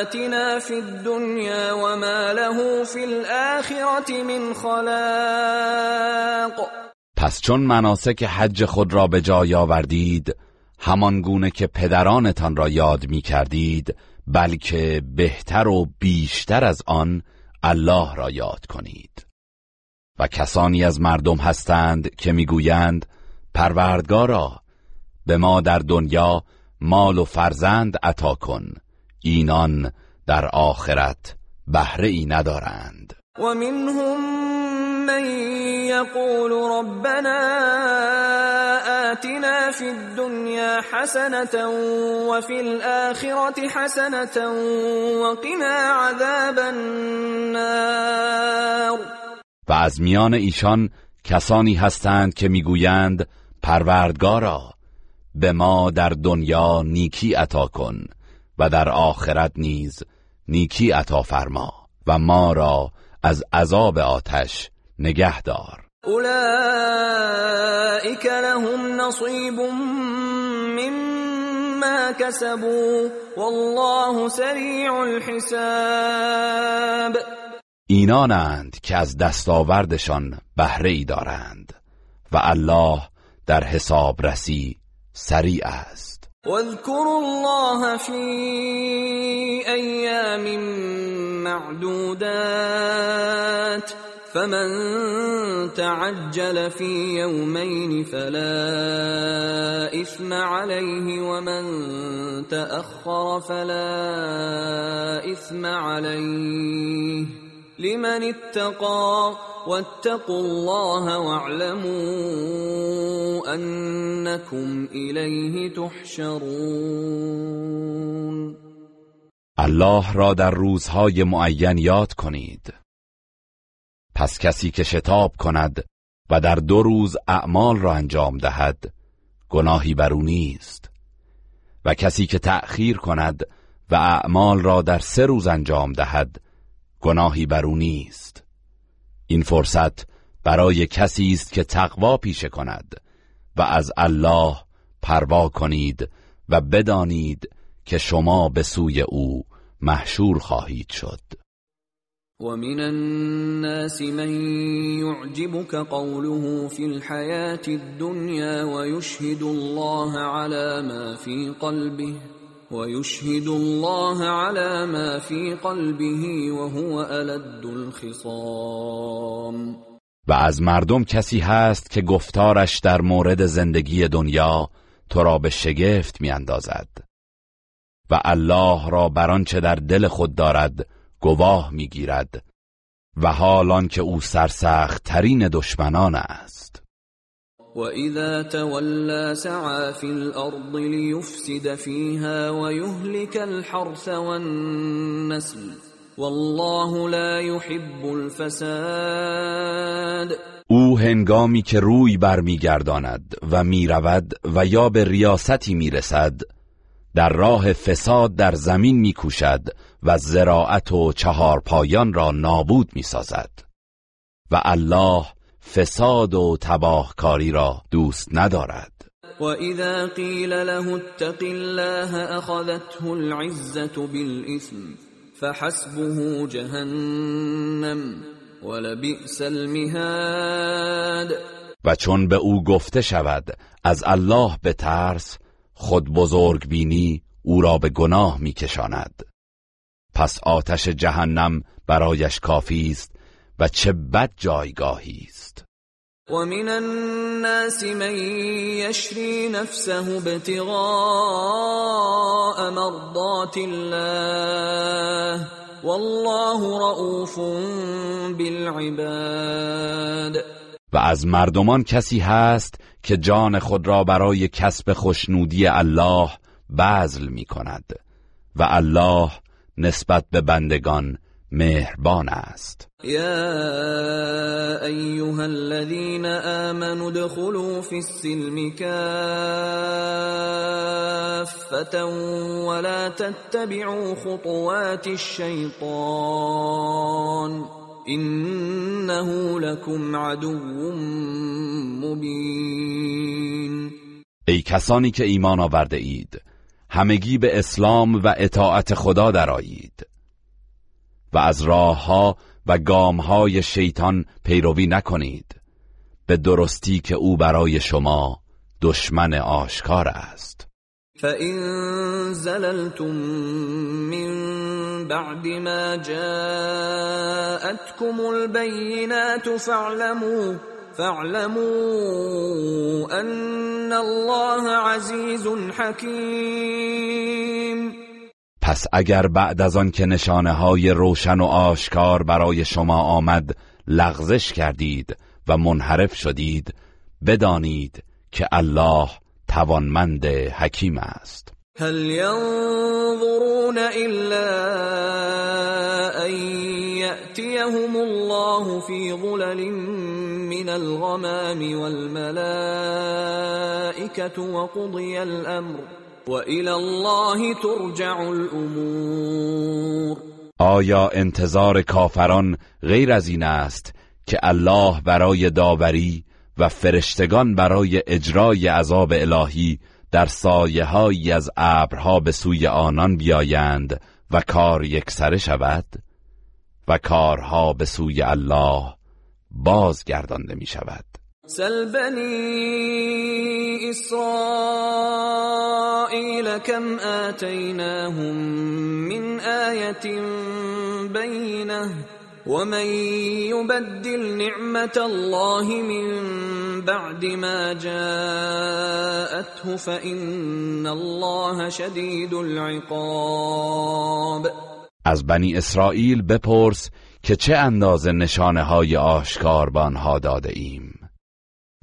Speaker 2: آتنا في الدنيا وما له في الآخرة من خلاق
Speaker 3: پس چون مناسک حج خود را به جای آوردید همان گونه که پدرانتان را یاد می کردید بلکه بهتر و بیشتر از آن الله را یاد کنید و کسانی از مردم هستند که میگویند پروردگارا به ما در دنیا مال و فرزند عطا کن اینان در آخرت بهره ای ندارند
Speaker 2: و منهم من یقول ربنا آتنا فی الدنیا حسنة و فی الآخرة حسنة و قنا عذاب النار
Speaker 3: و از میان ایشان کسانی هستند که میگویند پروردگارا به ما در دنیا نیکی عطا کن و در آخرت نیز نیکی عطا فرما و ما را از عذاب آتش نگه دار
Speaker 2: اولئک لهم نصیب مما کسبو والله سریع الحساب
Speaker 3: اینانند که از دستاوردشان بهره ای دارند و الله در رسی سریع است
Speaker 2: واذكروا الله في ايام معدودات فمن تعجل في يومين فلا اثم عليه ومن تاخر فلا اثم عليه لمن اتقى واتقوا الله واعلموا انكم اليه تحشرون
Speaker 3: الله را در روزهای معین یاد کنید پس کسی که شتاب کند و در دو روز اعمال را انجام دهد گناهی بر او نیست و کسی که تأخیر کند و اعمال را در سه روز انجام دهد گناهی بر نیست این فرصت برای کسی است که تقوا پیشه کند و از الله پروا کنید و بدانید که شما به سوی او محشور خواهید شد
Speaker 2: و من الناس من يعجبك قوله في الحياة الدنيا ويشهد الله على ما في قلبه ويشهد الله على ما في قلبه و هو الخصام و از
Speaker 3: مردم کسی هست که گفتارش در مورد زندگی دنیا تو را به شگفت میاندازد و الله را بر آنچه در دل خود دارد گواه میگیرد و حالان که او سرسخت دشمنان است
Speaker 2: وَإِذَا تَوَلَّى سَعَى فِي الْأَرْضِ لِيُفْسِدَ فِيهَا وَيُهْلِكَ الْحَرْثَ وَالنَّسْلَ وَاللَّهُ لَا يُحِبُّ الفساد
Speaker 3: او هنگامی که روی برمیگرداند و میرود و یا به ریاستی میرسد در راه فساد در زمین میکوشد و زراعت و چهار پایان را نابود میسازد و الله فساد و تباهکاری را دوست ندارد و
Speaker 2: اذا قیل له اتق الله اخذته العزة بالاسم فحسبه جهنم ولبئس المهاد
Speaker 3: و چون به او گفته شود از الله به ترس خود بزرگ بینی او را به گناه کشاند پس آتش جهنم برایش کافی است و چه بد جایگاهی است
Speaker 2: ومن الناس من یشری نفسه ابتغاء مرضات الله والله رؤوف بالعباد
Speaker 3: و از مردمان کسی هست که جان خود را برای کسب خوشنودی الله بذل می کند و الله نسبت به بندگان مهربان است
Speaker 2: یا ایها الذين امنوا ادخلوا في السلم فتو ولا تتبعوا خطوات الشيطان انه لكم عدو مبين
Speaker 3: ای کسانی که ایمان آورده اید همگی به اسلام و اطاعت خدا درایید. و از راه ها و گام های شیطان پیروی نکنید به درستی که او برای شما دشمن آشکار است
Speaker 2: فَإِن زَلَلْتُمْ مِّن بَعْدِ مَا جَاءَتْكُمُ الْبَيِّنَاتُ فَاعْلَمُوا فَاعْلَمُوا أَنَّ اللَّهَ عَزِيزٌ حَكِيمٌ
Speaker 3: پس اگر بعد از آن که نشانه های روشن و آشکار برای شما آمد لغزش کردید و منحرف شدید بدانید که الله توانمند حکیم است
Speaker 2: هل ينظرون الا ان ياتيهم الله في ظلل من الغمام والملائكه وقضي الامر و الله ترجع الامور آیا
Speaker 3: انتظار کافران غیر از این است که الله برای داوری و فرشتگان برای اجرای عذاب الهی در سایه های از ابرها به سوی آنان بیایند و کار یکسره شود و کارها به سوی الله بازگردانده می شود
Speaker 2: سل بنی اسرائیل كم آتیناهم من بینه و ومن يبدل نعمت الله من بعد ما جاءته فإن الله شديد العقاب
Speaker 3: از بنی اسرائیل بپرس که چه اندازه نشانه های آشکار به آنها داده ایم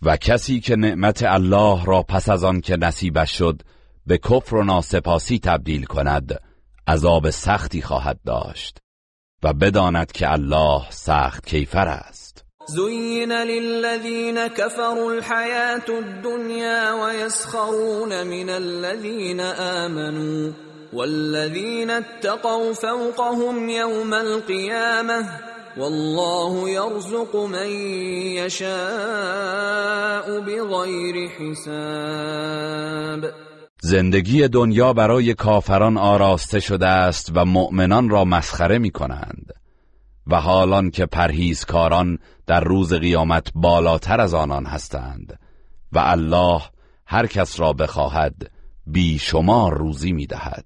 Speaker 3: و کسی که نعمت الله را پس از آن که نصیبش شد به کفر و ناسپاسی تبدیل کند عذاب سختی خواهد داشت و بداند که الله سخت کیفر است
Speaker 2: زین للذین كفروا الحياة الدنيا ويسخرون من الذين آمنوا والذین اتقوا فوقهم يوم القيامة والله يرزق من يشاء بغير حساب
Speaker 3: زندگی دنیا برای کافران آراسته شده است و مؤمنان را مسخره می کنند و حالان که پرهیزکاران در روز قیامت بالاتر از آنان هستند و الله هر کس را بخواهد بی شما روزی می دهد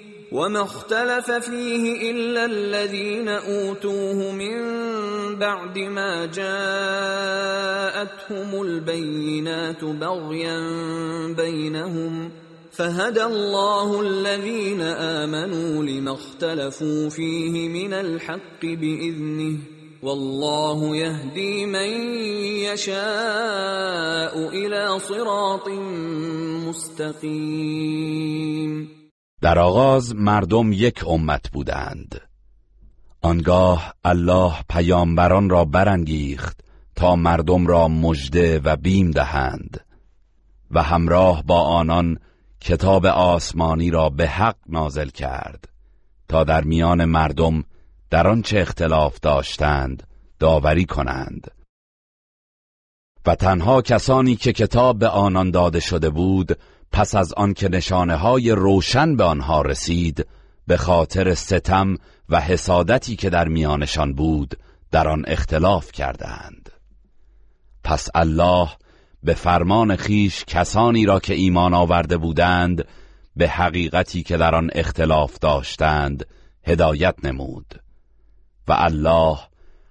Speaker 2: وما اختلف فيه الا الذين اوتوه من بعد ما جاءتهم البينات بغيا بينهم فهدى الله الذين امنوا لما اختلفوا فيه من الحق باذنه والله يهدي من يشاء الى صراط مستقيم
Speaker 3: در آغاز مردم یک امت بودند آنگاه الله پیامبران را برانگیخت تا مردم را مژده و بیم دهند و همراه با آنان کتاب آسمانی را به حق نازل کرد تا در میان مردم در چه اختلاف داشتند داوری کنند و تنها کسانی که کتاب به آنان داده شده بود پس از آنکه نشانه های روشن به آنها رسید به خاطر ستم و حسادتی که در میانشان بود در آن اختلاف کردند پس الله به فرمان خیش کسانی را که ایمان آورده بودند به حقیقتی که در آن اختلاف داشتند هدایت نمود و الله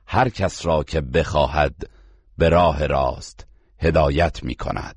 Speaker 3: هر کس را که بخواهد به راه راست هدایت می کند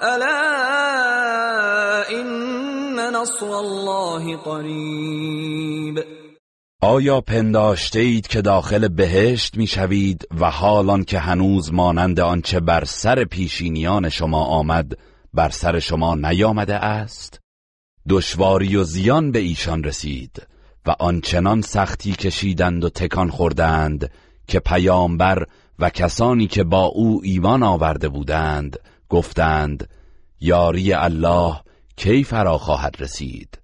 Speaker 2: الا این نصر الله قریب آیا
Speaker 3: پنداشته اید که داخل بهشت میشوید و حالان که هنوز مانند آنچه بر سر پیشینیان شما آمد بر سر شما نیامده است دشواری و زیان به ایشان رسید و آنچنان سختی کشیدند و تکان خوردند که پیامبر و کسانی که با او ایمان آورده بودند گفتند یاری الله کی فرا خواهد رسید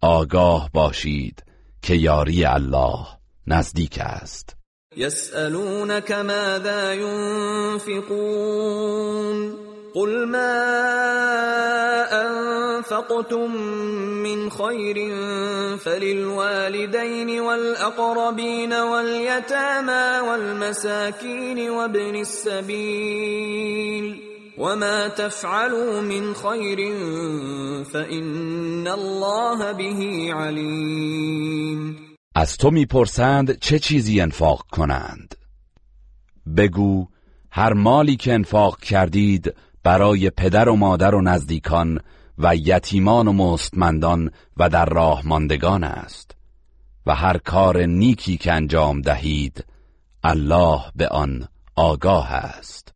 Speaker 3: آگاه باشید که یاری الله نزدیک است
Speaker 2: یسألونك ماذا ينفقون قل ما انفقتم من خير فللوالدين والأقربين واليتامى والمساكين وابن السبيل وما تفعلوا من خیر فإن الله به علیم از
Speaker 3: تو میپرسند چه چیزی انفاق کنند بگو هر مالی که انفاق کردید برای پدر و مادر و نزدیکان و یتیمان و مستمندان و در راه ماندگان است و هر کار نیکی که انجام دهید الله به آن آگاه است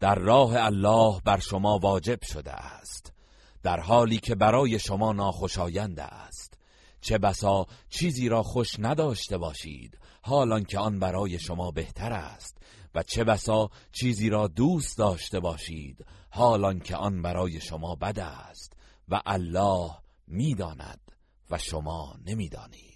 Speaker 3: در راه الله بر شما واجب شده است در حالی که برای شما ناخوشایند است چه بسا چیزی را خوش نداشته باشید حالان که آن برای شما بهتر است و چه بسا چیزی را دوست داشته باشید حالان که آن برای شما بد است و الله میداند و شما نمیدانید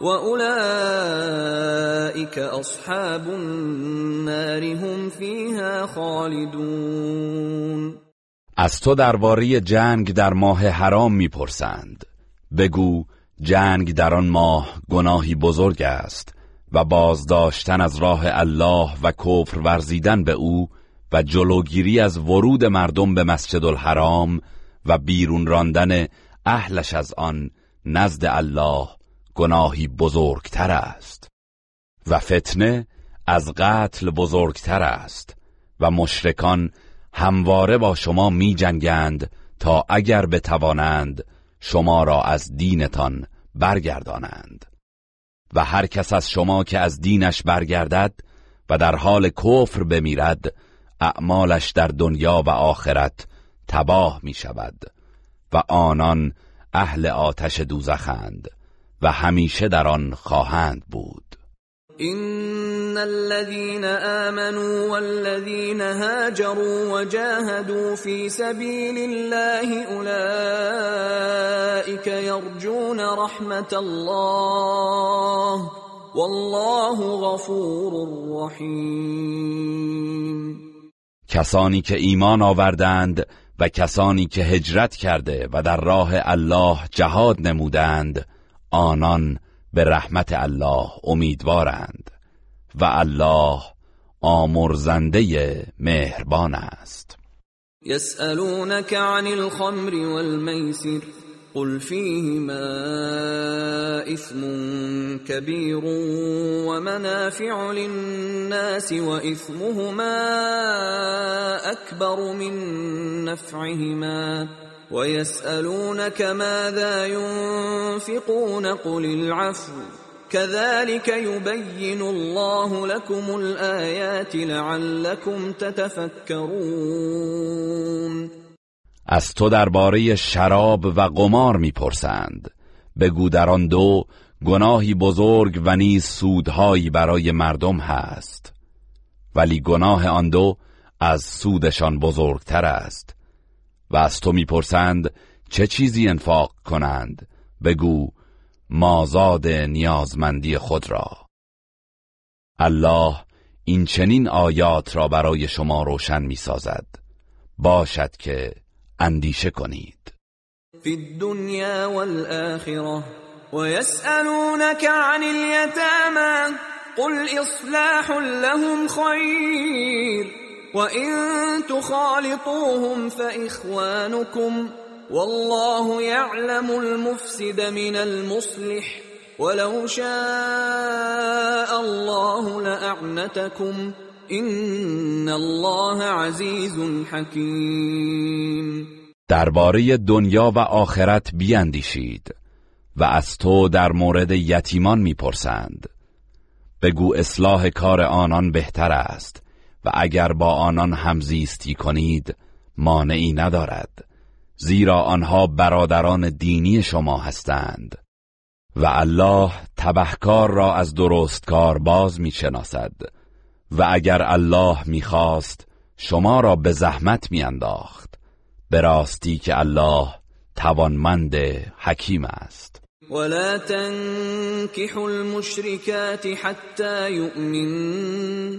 Speaker 2: و اولئیک اصحاب النار هم فیها خالدون
Speaker 3: از تو درباره جنگ در ماه حرام میپرسند بگو جنگ در آن ماه گناهی بزرگ است و بازداشتن از راه الله و کفر ورزیدن به او و جلوگیری از ورود مردم به مسجد الحرام و بیرون راندن اهلش از آن نزد الله گناهی بزرگتر است و فتنه از قتل بزرگتر است و مشرکان همواره با شما می جنگند تا اگر بتوانند شما را از دینتان برگردانند و هر کس از شما که از دینش برگردد و در حال کفر بمیرد اعمالش در دنیا و آخرت تباه می شود و آنان اهل آتش دوزخند و همیشه در آن خواهند بود
Speaker 2: ان الذين آمنوا والذين هاجروا وجاهدوا في سبيل الله اولئك يرجون رحمه الله والله غفور رحیم
Speaker 3: کسانی که ایمان آوردند و کسانی که هجرت کرده و در راه الله جهاد نمودند آنان به رحمت الله امیدوارند و الله آمرزنده مهربان است
Speaker 2: یسألونك عن الخمر والمیسر قل فيهما إثم كبير ومنافع للناس وإثمهما أكبر من نفعهما ويسألونك ماذا ينفقون قل العفو كذلك يبين الله لكم الآيات لعلكم تتفكرون
Speaker 3: از تو درباره شراب و قمار میپرسند بگو در دو گناهی بزرگ و نیز سودهایی برای مردم هست ولی گناه آن دو از سودشان بزرگتر است و از تو میپرسند چه چیزی انفاق کنند بگو مازاد نیازمندی خود را الله این چنین آیات را برای شما روشن میسازد باشد که اندیشه کنید فی
Speaker 2: الدنیا والآخره ويسألونك عن اليتامى قل اصلاح لهم وَإِن تُخَالِطُوهُمْ فَإِخْوَانُكُمْ وَاللَّهُ يَعْلَمُ الْمُفْسِدَ مِنَ الْمُصْلِحِ وَلَوْ شَاءَ اللَّهُ لَأَعْنَتَكُمْ إِنَّ اللَّهَ عَزِيزٌ حَكِيمٌ
Speaker 3: درباره دنیا و آخرت بیاندیشید و از تو در مورد یتیمان میپرسند بگو اصلاح کار آنان بهتر است و اگر با آنان همزیستی کنید مانعی ندارد زیرا آنها برادران دینی شما هستند و الله تبهکار را از درست کار باز میشناسد و اگر الله میخواست شما را به زحمت میانداخت به راستی که الله توانمند حکیم است
Speaker 2: ولا تنكحوا المشركات حتى يؤمنن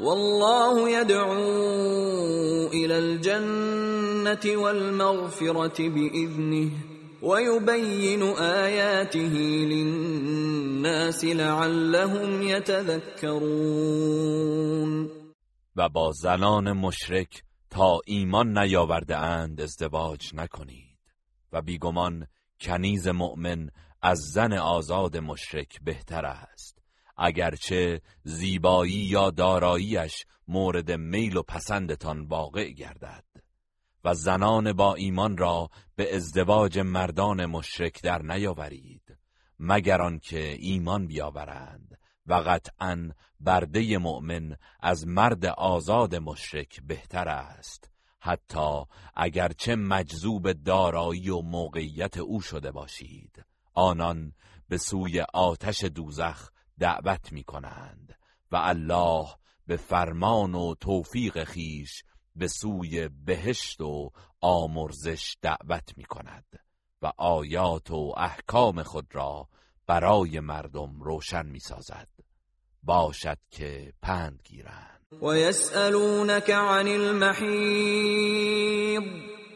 Speaker 2: والله يدعو إلى الجنه والمغفره باذنه ويبين اياته للناس لعلهم يتذكرون
Speaker 3: و با زنان مشرک تا ایمان نیاورده اند ازدواج نکنید و بیگمان کنیز مؤمن از زن آزاد مشرک بهتر است اگرچه زیبایی یا داراییش مورد میل و پسندتان واقع گردد و زنان با ایمان را به ازدواج مردان مشرک در نیاورید مگر آنکه ایمان بیاورند و قطعا برده مؤمن از مرد آزاد مشرک بهتر است حتی اگرچه مجذوب دارایی و موقعیت او شده باشید آنان به سوی آتش دوزخ دعوت می و الله به فرمان و توفیق خیش به سوی بهشت و آمرزش دعوت می کند و آیات و احکام خود را برای مردم روشن می سازد باشد که پند گیرند و
Speaker 2: یسألونک عن المحیض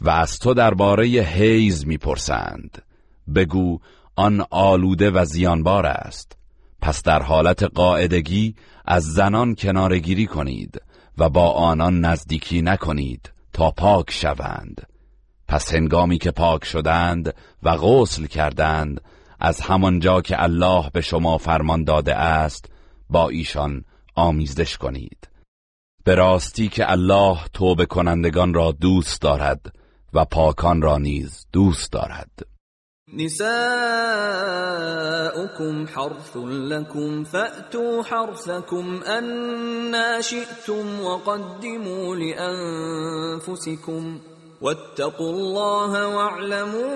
Speaker 3: و از تو درباره حیز میپرسند بگو آن آلوده و زیانبار است پس در حالت قاعدگی از زنان کنارگیری کنید و با آنان نزدیکی نکنید تا پاک شوند پس هنگامی که پاک شدند و غسل کردند از همانجا که الله به شما فرمان داده است با ایشان آمیزش کنید به راستی که الله توبه کنندگان را دوست دارد و پاکان را نیز دوست دارد
Speaker 2: نساؤكم حرث لكم فأتوا حرثكم و شئتم وقدموا لأنفسكم واتقوا الله واعلموا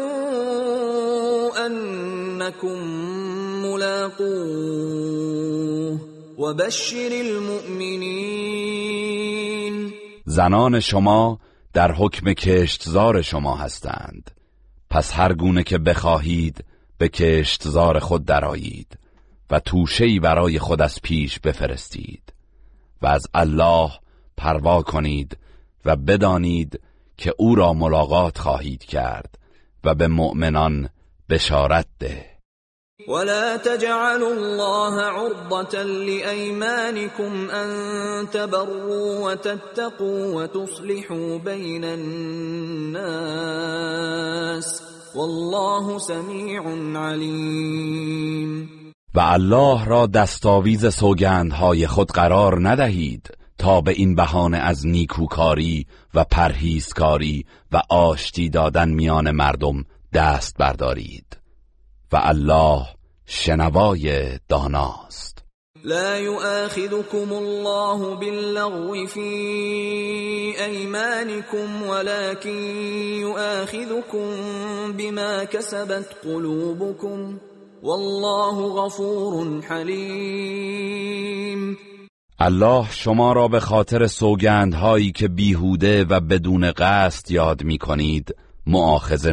Speaker 2: أنكم ملاقوه وبشر المؤمنين
Speaker 3: زنان شما در حکم کشتزار شما هستند پس هر گونه که بخواهید به کشتزار خود درایید و توشهی برای خود از پیش بفرستید و از الله پروا کنید و بدانید که او را ملاقات خواهید کرد و به مؤمنان بشارت ده
Speaker 2: ولا تجعلوا الله عرضة لأيمانكم أن تبروا وتتقوا وتصلحوا بين الناس والله سميع عليم
Speaker 3: و الله را دستاویز سوگندهای خود قرار ندهید تا به این بهانه از نیکوکاری و پرهیزکاری و آشتی دادن میان مردم دست بردارید و الله شنوای داناست
Speaker 2: لا يؤاخذكم الله باللغو في ايمانكم ولكن يؤاخذكم بما كسبت قلوبكم والله غفور حليم
Speaker 3: الله شما را به خاطر سوگندهایی که بیهوده و بدون قصد یاد می کنید معاخذه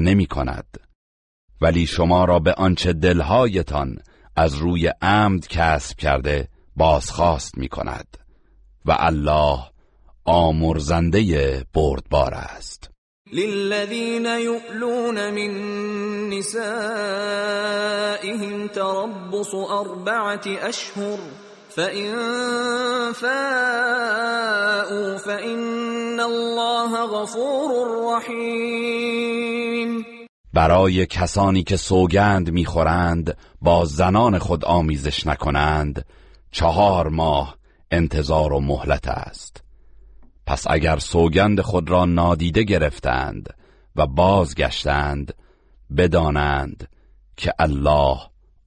Speaker 3: ولی شما را به آنچه دلهایتان از روی عمد کسب کرده بازخواست می کند و الله آمرزنده بردبار است
Speaker 2: للذین یؤلون من نسائهم تربص اربعة اشهر فَإِن فَاءُوا فَإِنَّ اللَّهَ غَفُورٌ رَّحِيمٌ
Speaker 3: برای کسانی که سوگند میخورند با زنان خود آمیزش نکنند چهار ماه انتظار و مهلت است پس اگر سوگند خود را نادیده گرفتند و بازگشتند بدانند که الله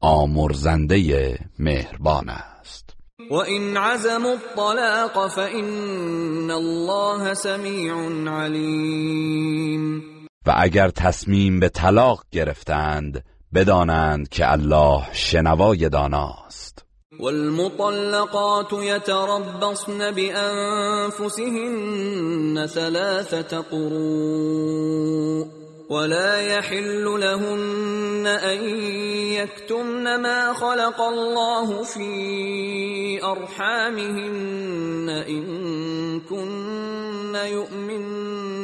Speaker 3: آمرزنده مهربان است و
Speaker 2: این عزم الطلاق فإن الله سمیع علیم
Speaker 3: و اگر تصمیم به طلاق گرفتند بدانند که الله شنوای داناست
Speaker 2: والمطلقات يتربصن بأنفسهن ثلاثة قروء ولا يحل لهن أن يكتمن ما خلق الله في أرحامهن إن كن يؤمن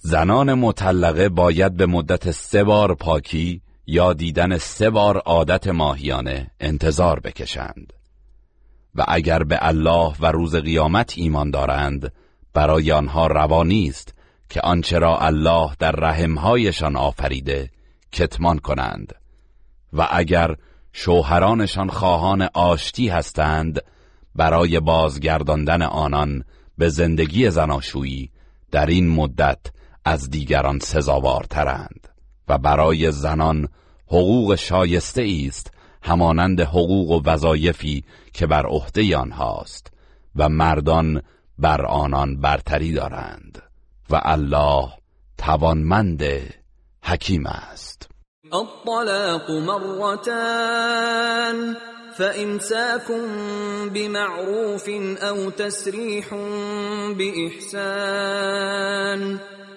Speaker 3: زنان مطلقه باید به مدت سه بار پاکی یا دیدن سه بار عادت ماهیانه انتظار بکشند و اگر به الله و روز قیامت ایمان دارند برای آنها روانی است که آنچه را الله در رحمهایشان آفریده کتمان کنند و اگر شوهرانشان خواهان آشتی هستند برای بازگرداندن آنان به زندگی زناشویی در این مدت از دیگران سزاوارترند و برای زنان حقوق شایسته است همانند حقوق و وظایفی که بر عهده آنهاست و مردان بر آنان برتری دارند و الله توانمند حکیم است
Speaker 2: الطلاق مرتان فامساكم بمعروف او تسريح باحسان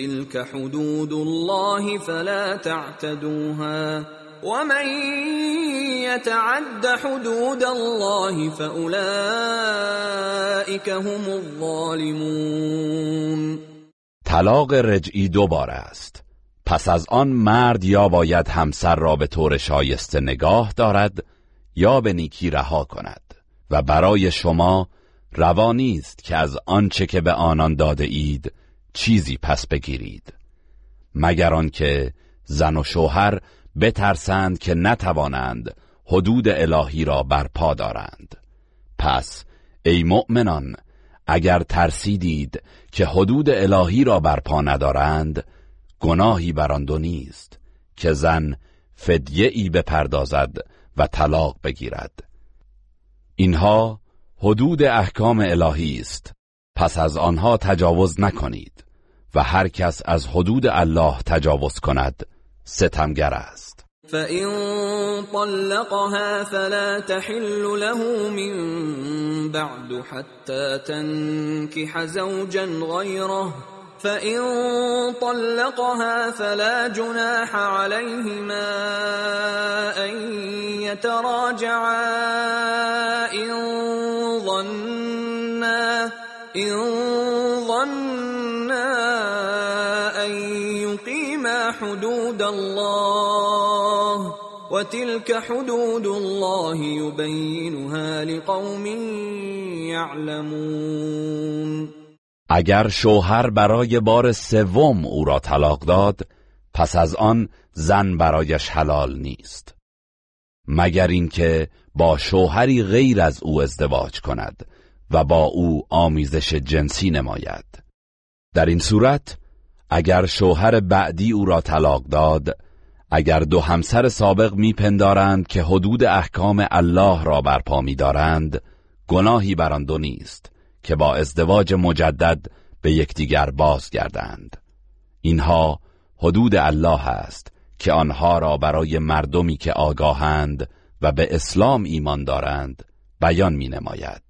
Speaker 2: تلك حدود الله فلا تعتدوها ومن يتعد
Speaker 3: حدود الله فاولئك هم الظالمون طلاق رجعی دوباره است پس از آن مرد یا باید همسر را به طور شایسته نگاه دارد یا به نیکی رها کند و برای شما روا است که از آنچه که به آنان داده اید چیزی پس بگیرید مگر آنکه زن و شوهر بترسند که نتوانند حدود الهی را برپا دارند پس ای مؤمنان اگر ترسیدید که حدود الهی را برپا ندارند گناهی بر آن دو نیست که زن فدیه ای بپردازد و طلاق بگیرد اینها حدود احکام الهی است پس از آنها تجاوز نکنید و هر کس از حدود الله تجاوز کند ستمگر است
Speaker 2: فَإِن طَلَّقَهَا فَلَا تَحِلُّ لَهُ مِن بَعْدُ حَتَّى تَنْكِحَ زَوْجًا غَيْرَهُ فَإِن طَلَّقَهَا فَلَا جُنَاحَ عَلَيْهِمَا أَن يَتَرَاجَعَا إِن ظَنَّا حدود الله
Speaker 3: وتلك حدود الله يبينها لقوم يعلمون اگر شوهر برای بار سوم او را طلاق داد پس از آن زن برایش حلال نیست مگر اینکه با شوهری غیر از او ازدواج کند و با او آمیزش جنسی نماید در این صورت اگر شوهر بعدی او را طلاق داد اگر دو همسر سابق میپندارند که حدود احکام الله را برپا میدارند گناهی بر آن دو نیست که با ازدواج مجدد به یکدیگر بازگردند اینها حدود الله است که آنها را برای مردمی که آگاهند و به اسلام ایمان دارند بیان می نماید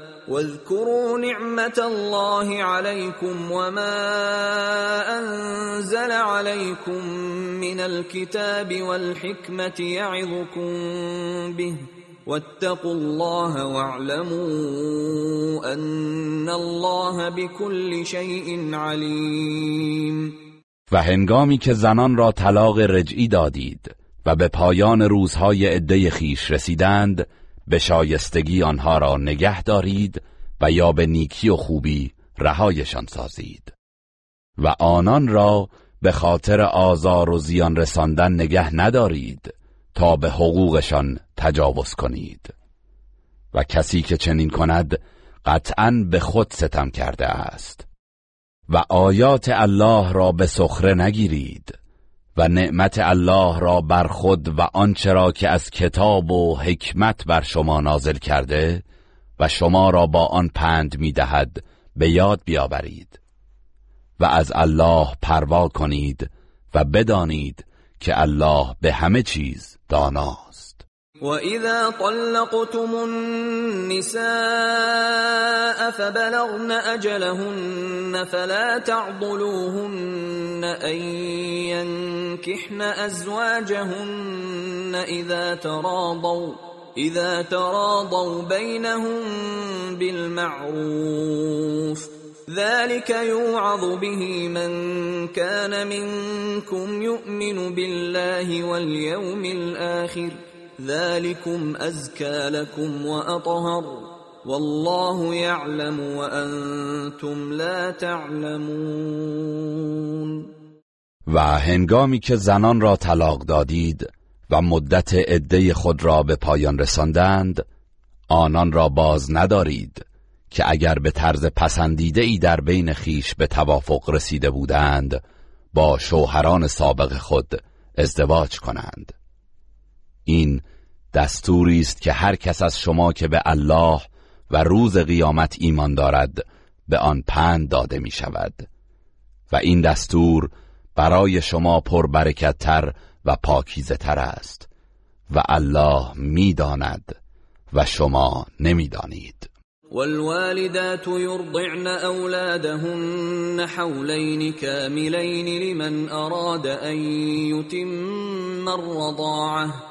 Speaker 2: واذكروا نعمت الله عليكم وما انزل عليكم من الكتاب والحكمة يعظكم به واتقوا الله واعلموا ان الله بكل شيء عليم
Speaker 3: و هنگامی که زنان را طلاق رجعی دادید و به پایان روزهای عده خیش رسیدند به شایستگی آنها را نگه دارید و یا به نیکی و خوبی رهایشان سازید و آنان را به خاطر آزار و زیان رساندن نگه ندارید تا به حقوقشان تجاوز کنید و کسی که چنین کند قطعا به خود ستم کرده است و آیات الله را به سخره نگیرید و نعمت الله را بر خود و آنچه را که از کتاب و حکمت بر شما نازل کرده و شما را با آن پند دهد به یاد بیاورید و از الله پروا کنید و بدانید که الله به همه چیز داناست
Speaker 2: واذا طلقتم النساء فبلغن اجلهن فلا تعضلوهن ان ينكحن ازواجهن اذا تراضوا اذا تراضوا بينهم بالمعروف ذلك يوعظ به من كان منكم يؤمن بالله واليوم الاخر ذلكم ازکا لكم و والله یعلم
Speaker 3: و لا تعلمون و هنگامی که زنان را طلاق دادید و مدت عده خود را به پایان رساندند آنان را باز ندارید که اگر به طرز پسندیده ای در بین خیش به توافق رسیده بودند با شوهران سابق خود ازدواج کنند این دستوری است که هر کس از شما که به الله و روز قیامت ایمان دارد به آن پند داده می شود و این دستور برای شما پربرکتتر و پاکیزه تر است و الله داند و شما نمیدانید
Speaker 2: والوالدات يرضعن اولادهن حولين كاملين لمن اراد ان يتم الرضاعه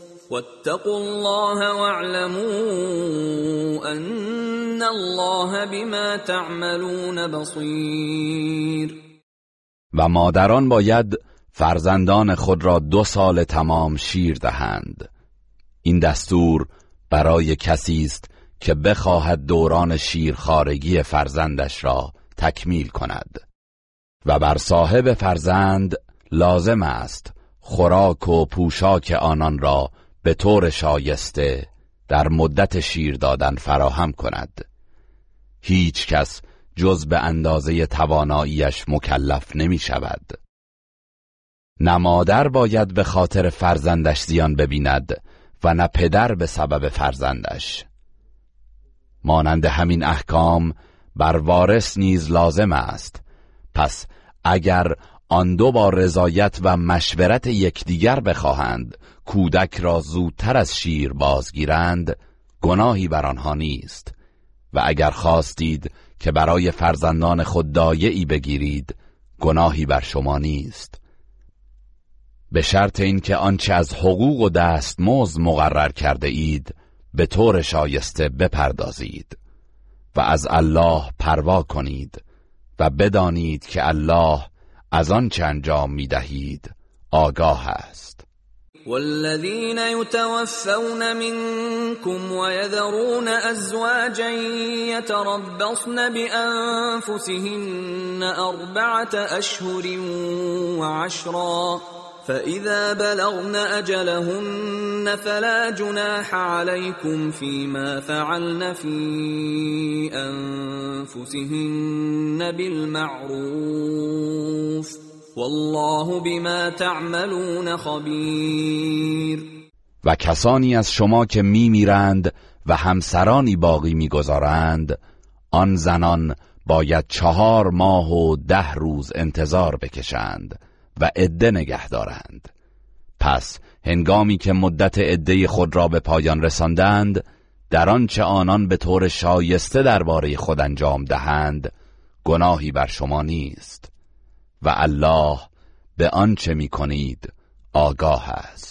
Speaker 2: واتقوا الله واعلموا ان الله بما تعملون بصير.
Speaker 3: و مادران باید فرزندان خود را دو سال تمام شیر دهند این دستور برای کسی است که بخواهد دوران شیرخارگی فرزندش را تکمیل کند و بر صاحب فرزند لازم است خوراک و پوشاک آنان را به طور شایسته در مدت شیر دادن فراهم کند هیچ کس جز به اندازه تواناییش مکلف نمی شود نه مادر باید به خاطر فرزندش زیان ببیند و نه پدر به سبب فرزندش مانند همین احکام بر وارث نیز لازم است پس اگر آن دو با رضایت و مشورت یکدیگر بخواهند کودک را زودتر از شیر بازگیرند گناهی بر آنها نیست و اگر خواستید که برای فرزندان خود دایعی بگیرید گناهی بر شما نیست به شرط اینکه آنچه از حقوق و دستمزد مقرر کرده اید به طور شایسته بپردازید و از الله پروا کنید و بدانید که الله از آن چه انجام می دهید آگاه است
Speaker 2: والذین يتوفون منكم و یذرون ازواجا يتربصن بانفسهن اربعه اشهر و فإذا بلغن أجلهن فلا جناح عليكم فيما فعلن في أنفسهن بالمعروف
Speaker 3: والله بما تعملون خبير و کسانی از شما که می میرند و همسرانی باقی میگذارند آن زنان باید چهار ماه و ده روز انتظار بکشند و عده نگه دارند پس هنگامی که مدت عده خود را به پایان رساندند در آنچه آنان به طور شایسته درباره خود انجام دهند گناهی بر شما نیست و الله به آنچه می کنید آگاه است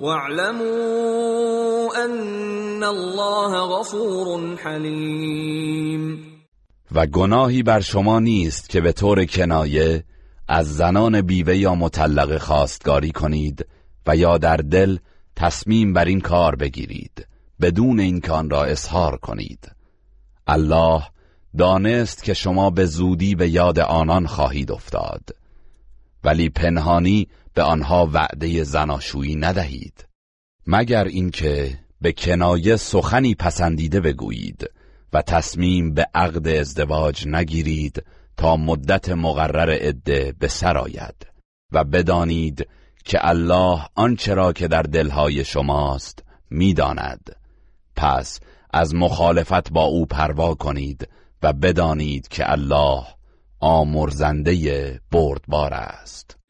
Speaker 2: واعلموا ان الله غفور حلیم
Speaker 3: و گناهی بر شما نیست که به طور کنایه از زنان بیوه یا مطلق خواستگاری کنید و یا در دل تصمیم بر این کار بگیرید بدون این کان را اظهار کنید الله دانست که شما به زودی به یاد آنان خواهید افتاد ولی پنهانی به آنها وعده زناشویی ندهید مگر اینکه به کنایه سخنی پسندیده بگویید و تصمیم به عقد ازدواج نگیرید تا مدت مقرر عده به سر آید و بدانید که الله آنچه را که در دلهای شماست میداند پس از مخالفت با او پروا کنید و بدانید که الله آمرزنده بردبار است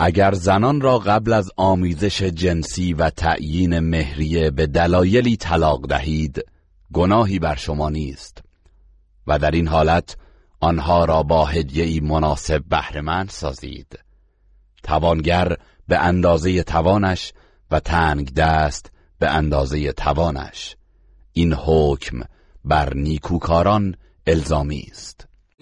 Speaker 3: اگر زنان را قبل از آمیزش جنسی و تعیین مهریه به دلایلی طلاق دهید گناهی بر شما نیست و در این حالت آنها را با ای مناسب بهرهمند سازید توانگر به اندازه توانش و تنگ دست به اندازه توانش این حکم بر نیکوکاران الزامی است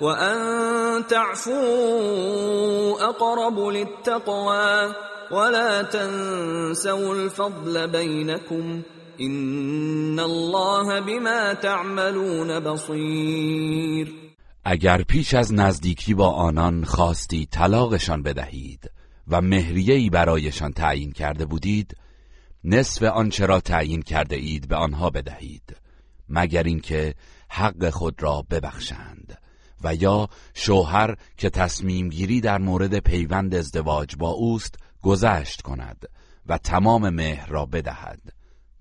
Speaker 2: و ان تعفو اقرب للتقوى ولا تنسوا الفضل بینكم ان الله بما تعملون بصیر
Speaker 3: اگر پیش از نزدیکی با آنان خواستی طلاقشان بدهید و مهریه‌ای برایشان تعیین کرده بودید نصف آنچه را تعیین کرده اید به آنها بدهید مگر اینکه حق خود را ببخشند و یا شوهر که تصمیم گیری در مورد پیوند ازدواج با اوست گذشت کند و تمام مهر را بدهد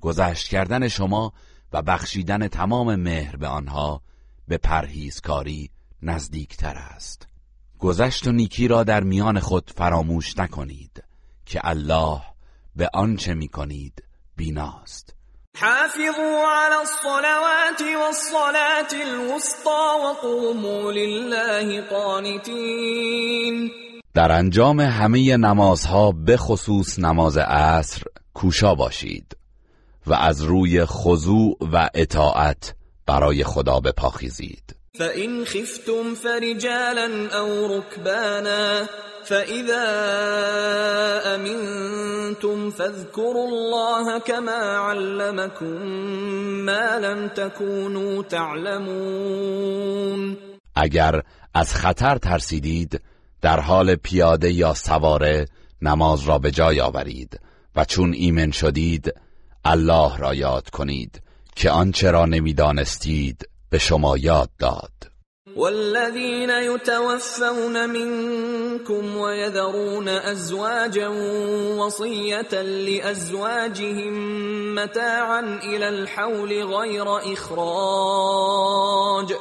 Speaker 3: گذشت کردن شما و بخشیدن تمام مهر به آنها به پرهیزکاری نزدیکتر است گذشت و نیکی را در میان خود فراموش نکنید که الله به آنچه می کنید بیناست
Speaker 2: حافظوا على الصلوات والصلاة الوسطى وقوموا لله قانتين
Speaker 3: در انجام همه نمازها به خصوص نماز عصر کوشا باشید و از روی خضوع و اطاعت برای خدا بپاخیزید
Speaker 2: فَإِنْ خِفْتُمْ فَرِجَالًا أَوْ رُكْبَانًا فَإِذَا أَمِنْتُمْ فَاذْكُرُوا اللَّهَ كَمَا عَلَّمَكُمْ مَا لَمْ تَكُونُوا تَعْلَمُونَ
Speaker 3: اگر از خطر ترسیدید در حال پیاده یا سواره نماز را به جای آورید و چون ایمن شدید الله را یاد کنید که آنچه را نمیدانستید به شما یاد داد
Speaker 2: والذین یتوفون منکم و یذرون ازواجا وصیتا لازواجهم متاعا الى الحول غیر اخراج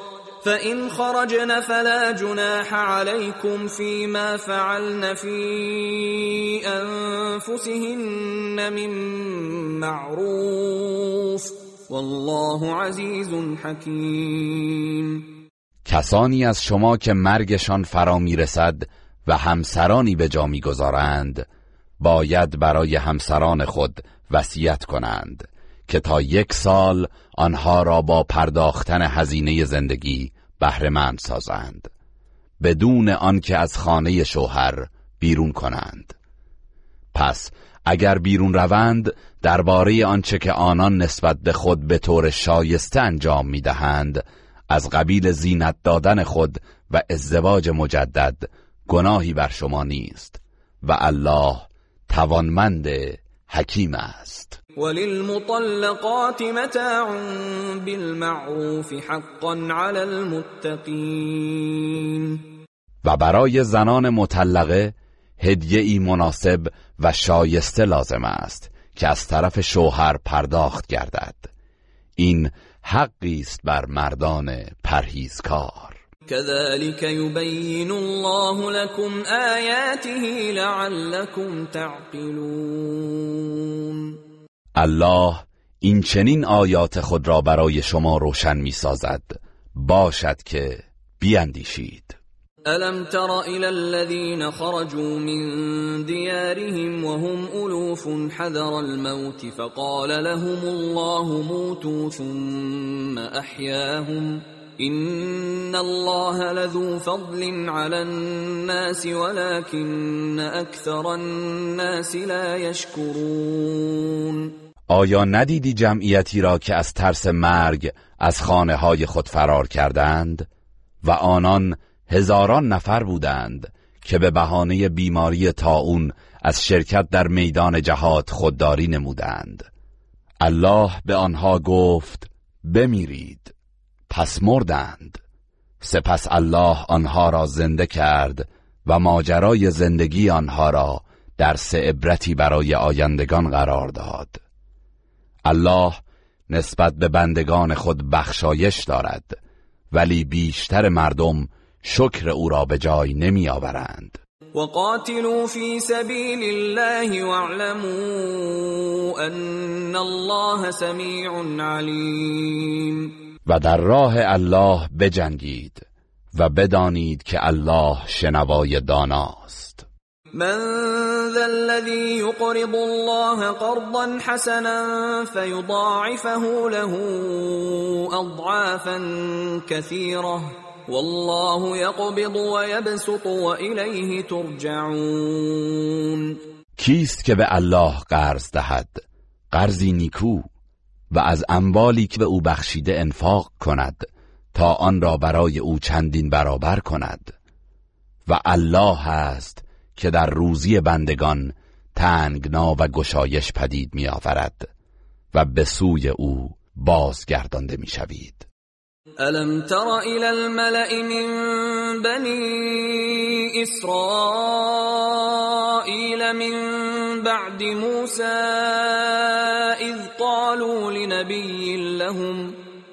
Speaker 2: فإن خرجن فلا جناح عليكم فيما فعلن في أنفسهن من معروف والله عزیز حکیم
Speaker 3: کسانی از شما که مرگشان فرا میرسد و همسرانی به جا میگذارند باید برای همسران خود وصیت کنند که تا یک سال آنها را با پرداختن هزینه زندگی بهرهمند سازند بدون آنکه از خانه شوهر بیرون کنند پس اگر بیرون روند درباره آنچه که آنان نسبت به خود به طور شایسته انجام دهند از قبیل زینت دادن خود و ازدواج مجدد گناهی بر شما نیست و الله توانمند حکیم است
Speaker 2: وللمطلقات متاع بالمعروف حقا على المتقین
Speaker 3: و برای زنان مطلقه هدیه ای مناسب و شایسته لازم است که از طرف شوهر پرداخت گردد این حقی است بر مردان پرهیزکار
Speaker 2: كذلك يبين الله لكم آياته لعلكم تعقلون
Speaker 3: الله این چنین آیات خود را برای شما روشن می باشد که بیاندیشید
Speaker 2: الم تر الى الذين خرجوا من ديارهم وهم الوف حذر الموت فقال لهم الله موتوا ثم أحياهم إن الله لذو فضل على الناس ولكن اكثر الناس لا يشكرون آیا
Speaker 3: ندیدی جمعیتی را که از ترس مرگ از خانه های خود فرار کردند و آنان هزاران نفر بودند که به بهانه بیماری تاون از شرکت در میدان جهاد خودداری نمودند الله به آنها گفت بمیرید پس مردند سپس الله آنها را زنده کرد و ماجرای زندگی آنها را سه عبرتی برای آیندگان قرار داد الله نسبت به بندگان خود بخشایش دارد ولی بیشتر مردم شکر او را به جای نمی آورند
Speaker 2: وقاتلوا فی سبیل الله واعلموا ان الله سمیع علیم
Speaker 3: و در راه الله بجنگید و بدانید که الله شنوای داناست
Speaker 2: من ذا الذي يقرض الله قرضا حسنا فيضاعفه له اضعافا كثيره والله يقبض ويبسط وإليه ترجعون
Speaker 3: کیست که به الله قرض دهد قرضی نیکو و از اموالی که به او بخشیده انفاق کند تا آن را برای او چندین برابر کند و الله هست که در روزی بندگان تنگنا و گشایش پدید می آورد و به سوی او بازگردانده می شوید.
Speaker 2: ألم تر إلى الملأ من بني إسرائيل من بعد موسى إذ قالوا لنبي لهم ۖ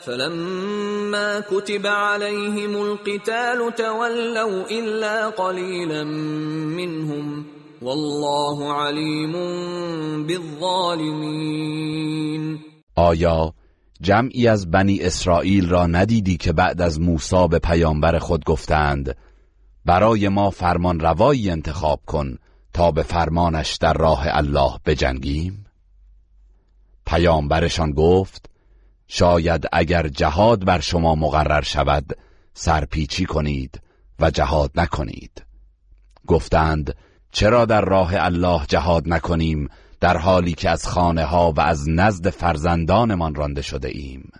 Speaker 2: فلما كتب عليهم القتال تولوا إلا قليلا منهم والله علیم بالظالمین
Speaker 3: آیا جمعی از بنی اسرائیل را ندیدی که بعد از موسی به پیامبر خود گفتند برای ما فرمان روایی انتخاب کن تا به فرمانش در راه الله بجنگیم پیامبرشان گفت شاید اگر جهاد بر شما مقرر شود سرپیچی کنید و جهاد نکنید گفتند چرا در راه الله جهاد نکنیم در حالی که از خانه ها و از نزد فرزندانمان رانده شده ایم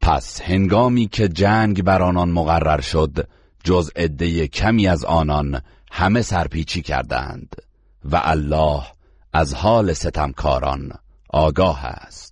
Speaker 3: پس هنگامی که جنگ بر آنان مقرر شد جز عده کمی از آنان همه سرپیچی کردند و الله از حال ستمکاران آگاه است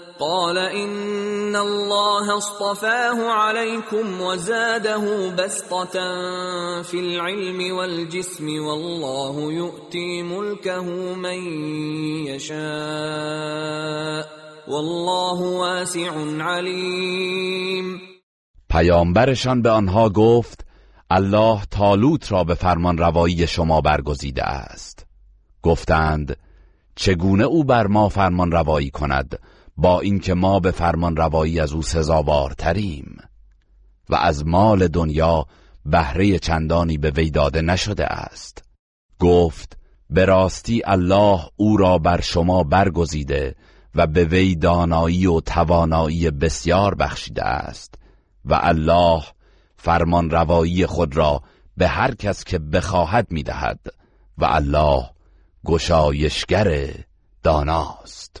Speaker 2: قال ان الله اصطفاه عليكم وزاده بسطه في العلم والجسم والله يؤتي ملكه من يشاء والله واسع عليم
Speaker 3: پیامبرشان به آنها گفت الله تالوت را به فرمان روایی شما برگزیده است گفتند چگونه او بر ما فرمان روایی کند با اینکه ما به فرمان روایی از او تریم و از مال دنیا بهره چندانی به وی داده نشده است گفت به راستی الله او را بر شما برگزیده و به وی دانایی و توانایی بسیار بخشیده است و الله فرمان روایی خود را به هر کس که بخواهد میدهد و الله گشایشگر داناست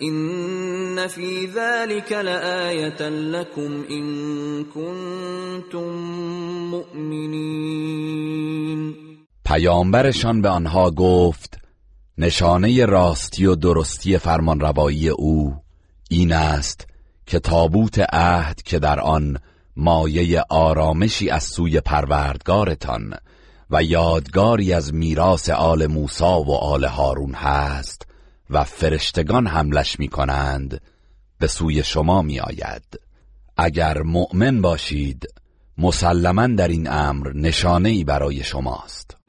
Speaker 2: ان فی ذلك لآیه لكم ان کنتم مؤمنین
Speaker 3: پیامبرشان به آنها گفت نشانه راستی و درستی فرمان روایی او این است که تابوت عهد که در آن مایه آرامشی از سوی پروردگارتان و یادگاری از میراث آل موسی و آل هارون هست و فرشتگان حملش می کنند به سوی شما می آید اگر مؤمن باشید مسلما در این امر نشانه برای شماست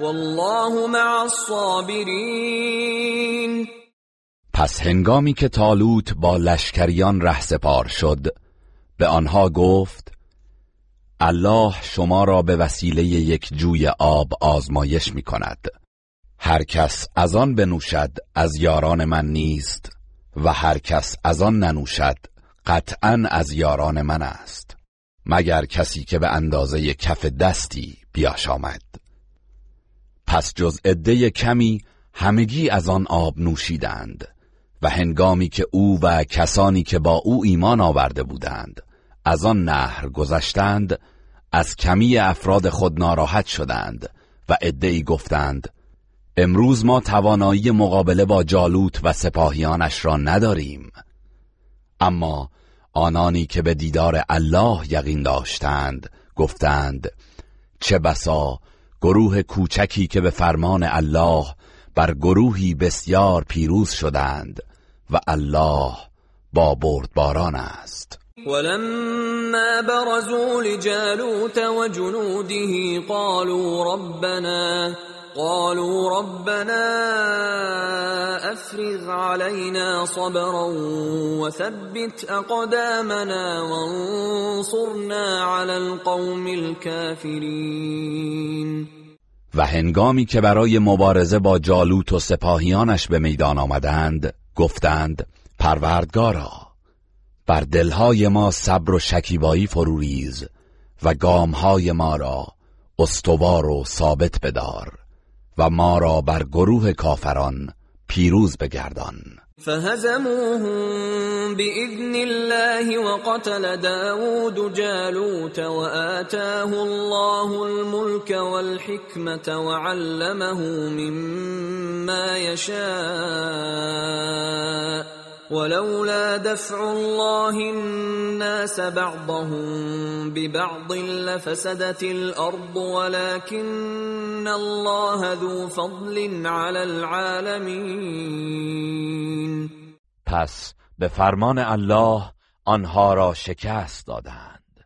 Speaker 2: والله مع الصابرین
Speaker 3: پس هنگامی که تالوت با لشکریان رهسپار شد به آنها گفت الله شما را به وسیله یک جوی آب آزمایش می کند هر کس از آن بنوشد از یاران من نیست و هر کس از آن ننوشد قطعا از یاران من است مگر کسی که به اندازه کف دستی بیاش آمد پس جز عده کمی همگی از آن آب نوشیدند و هنگامی که او و کسانی که با او ایمان آورده بودند از آن نهر گذشتند از کمی افراد خود ناراحت شدند و ای گفتند امروز ما توانایی مقابله با جالوت و سپاهیانش را نداریم اما آنانی که به دیدار الله یقین داشتند گفتند چه بسا گروه کوچکی که به فرمان الله بر گروهی بسیار پیروز شدند و الله با بردباران است
Speaker 2: ولما برزوا لجالوت وجنوده قالوا ربنا قالوا ربنا افرغ علينا صبرا وثبت اقدامنا وانصرنا على القوم الكافرين
Speaker 3: و هنگامی که برای مبارزه با جالوت و سپاهیانش به میدان آمدند گفتند پروردگارا بر دلهای ما صبر و شکیبایی فروریز و گامهای ما را استوار و ثابت بدار و ما را بر گروه کافران پیروز بگردان
Speaker 2: فهزموهم بإذن الله وقتل داود جالوت وآتاه الله الملك والحكمة وعلمه مما يشاء ولولا دفع الله الناس بعضهم ببعض لفسدت الارض ولكن الله ذو فضل على العالمین
Speaker 3: پس به فرمان الله آنها را شکست دادند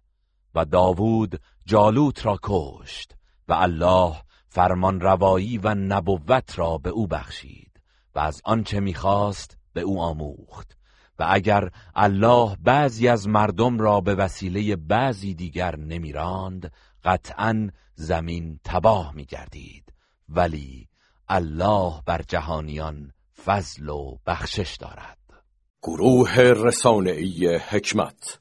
Speaker 3: و داوود جالوت را کشت و الله فرمان روایی و نبوت را به او بخشید و از آنچه میخواست به او آموخت و اگر الله بعضی از مردم را به وسیله بعضی دیگر نمیراند قطعا زمین تباه میگردید ولی الله بر جهانیان فضل و بخشش دارد گروه رسانه‌ای حکمت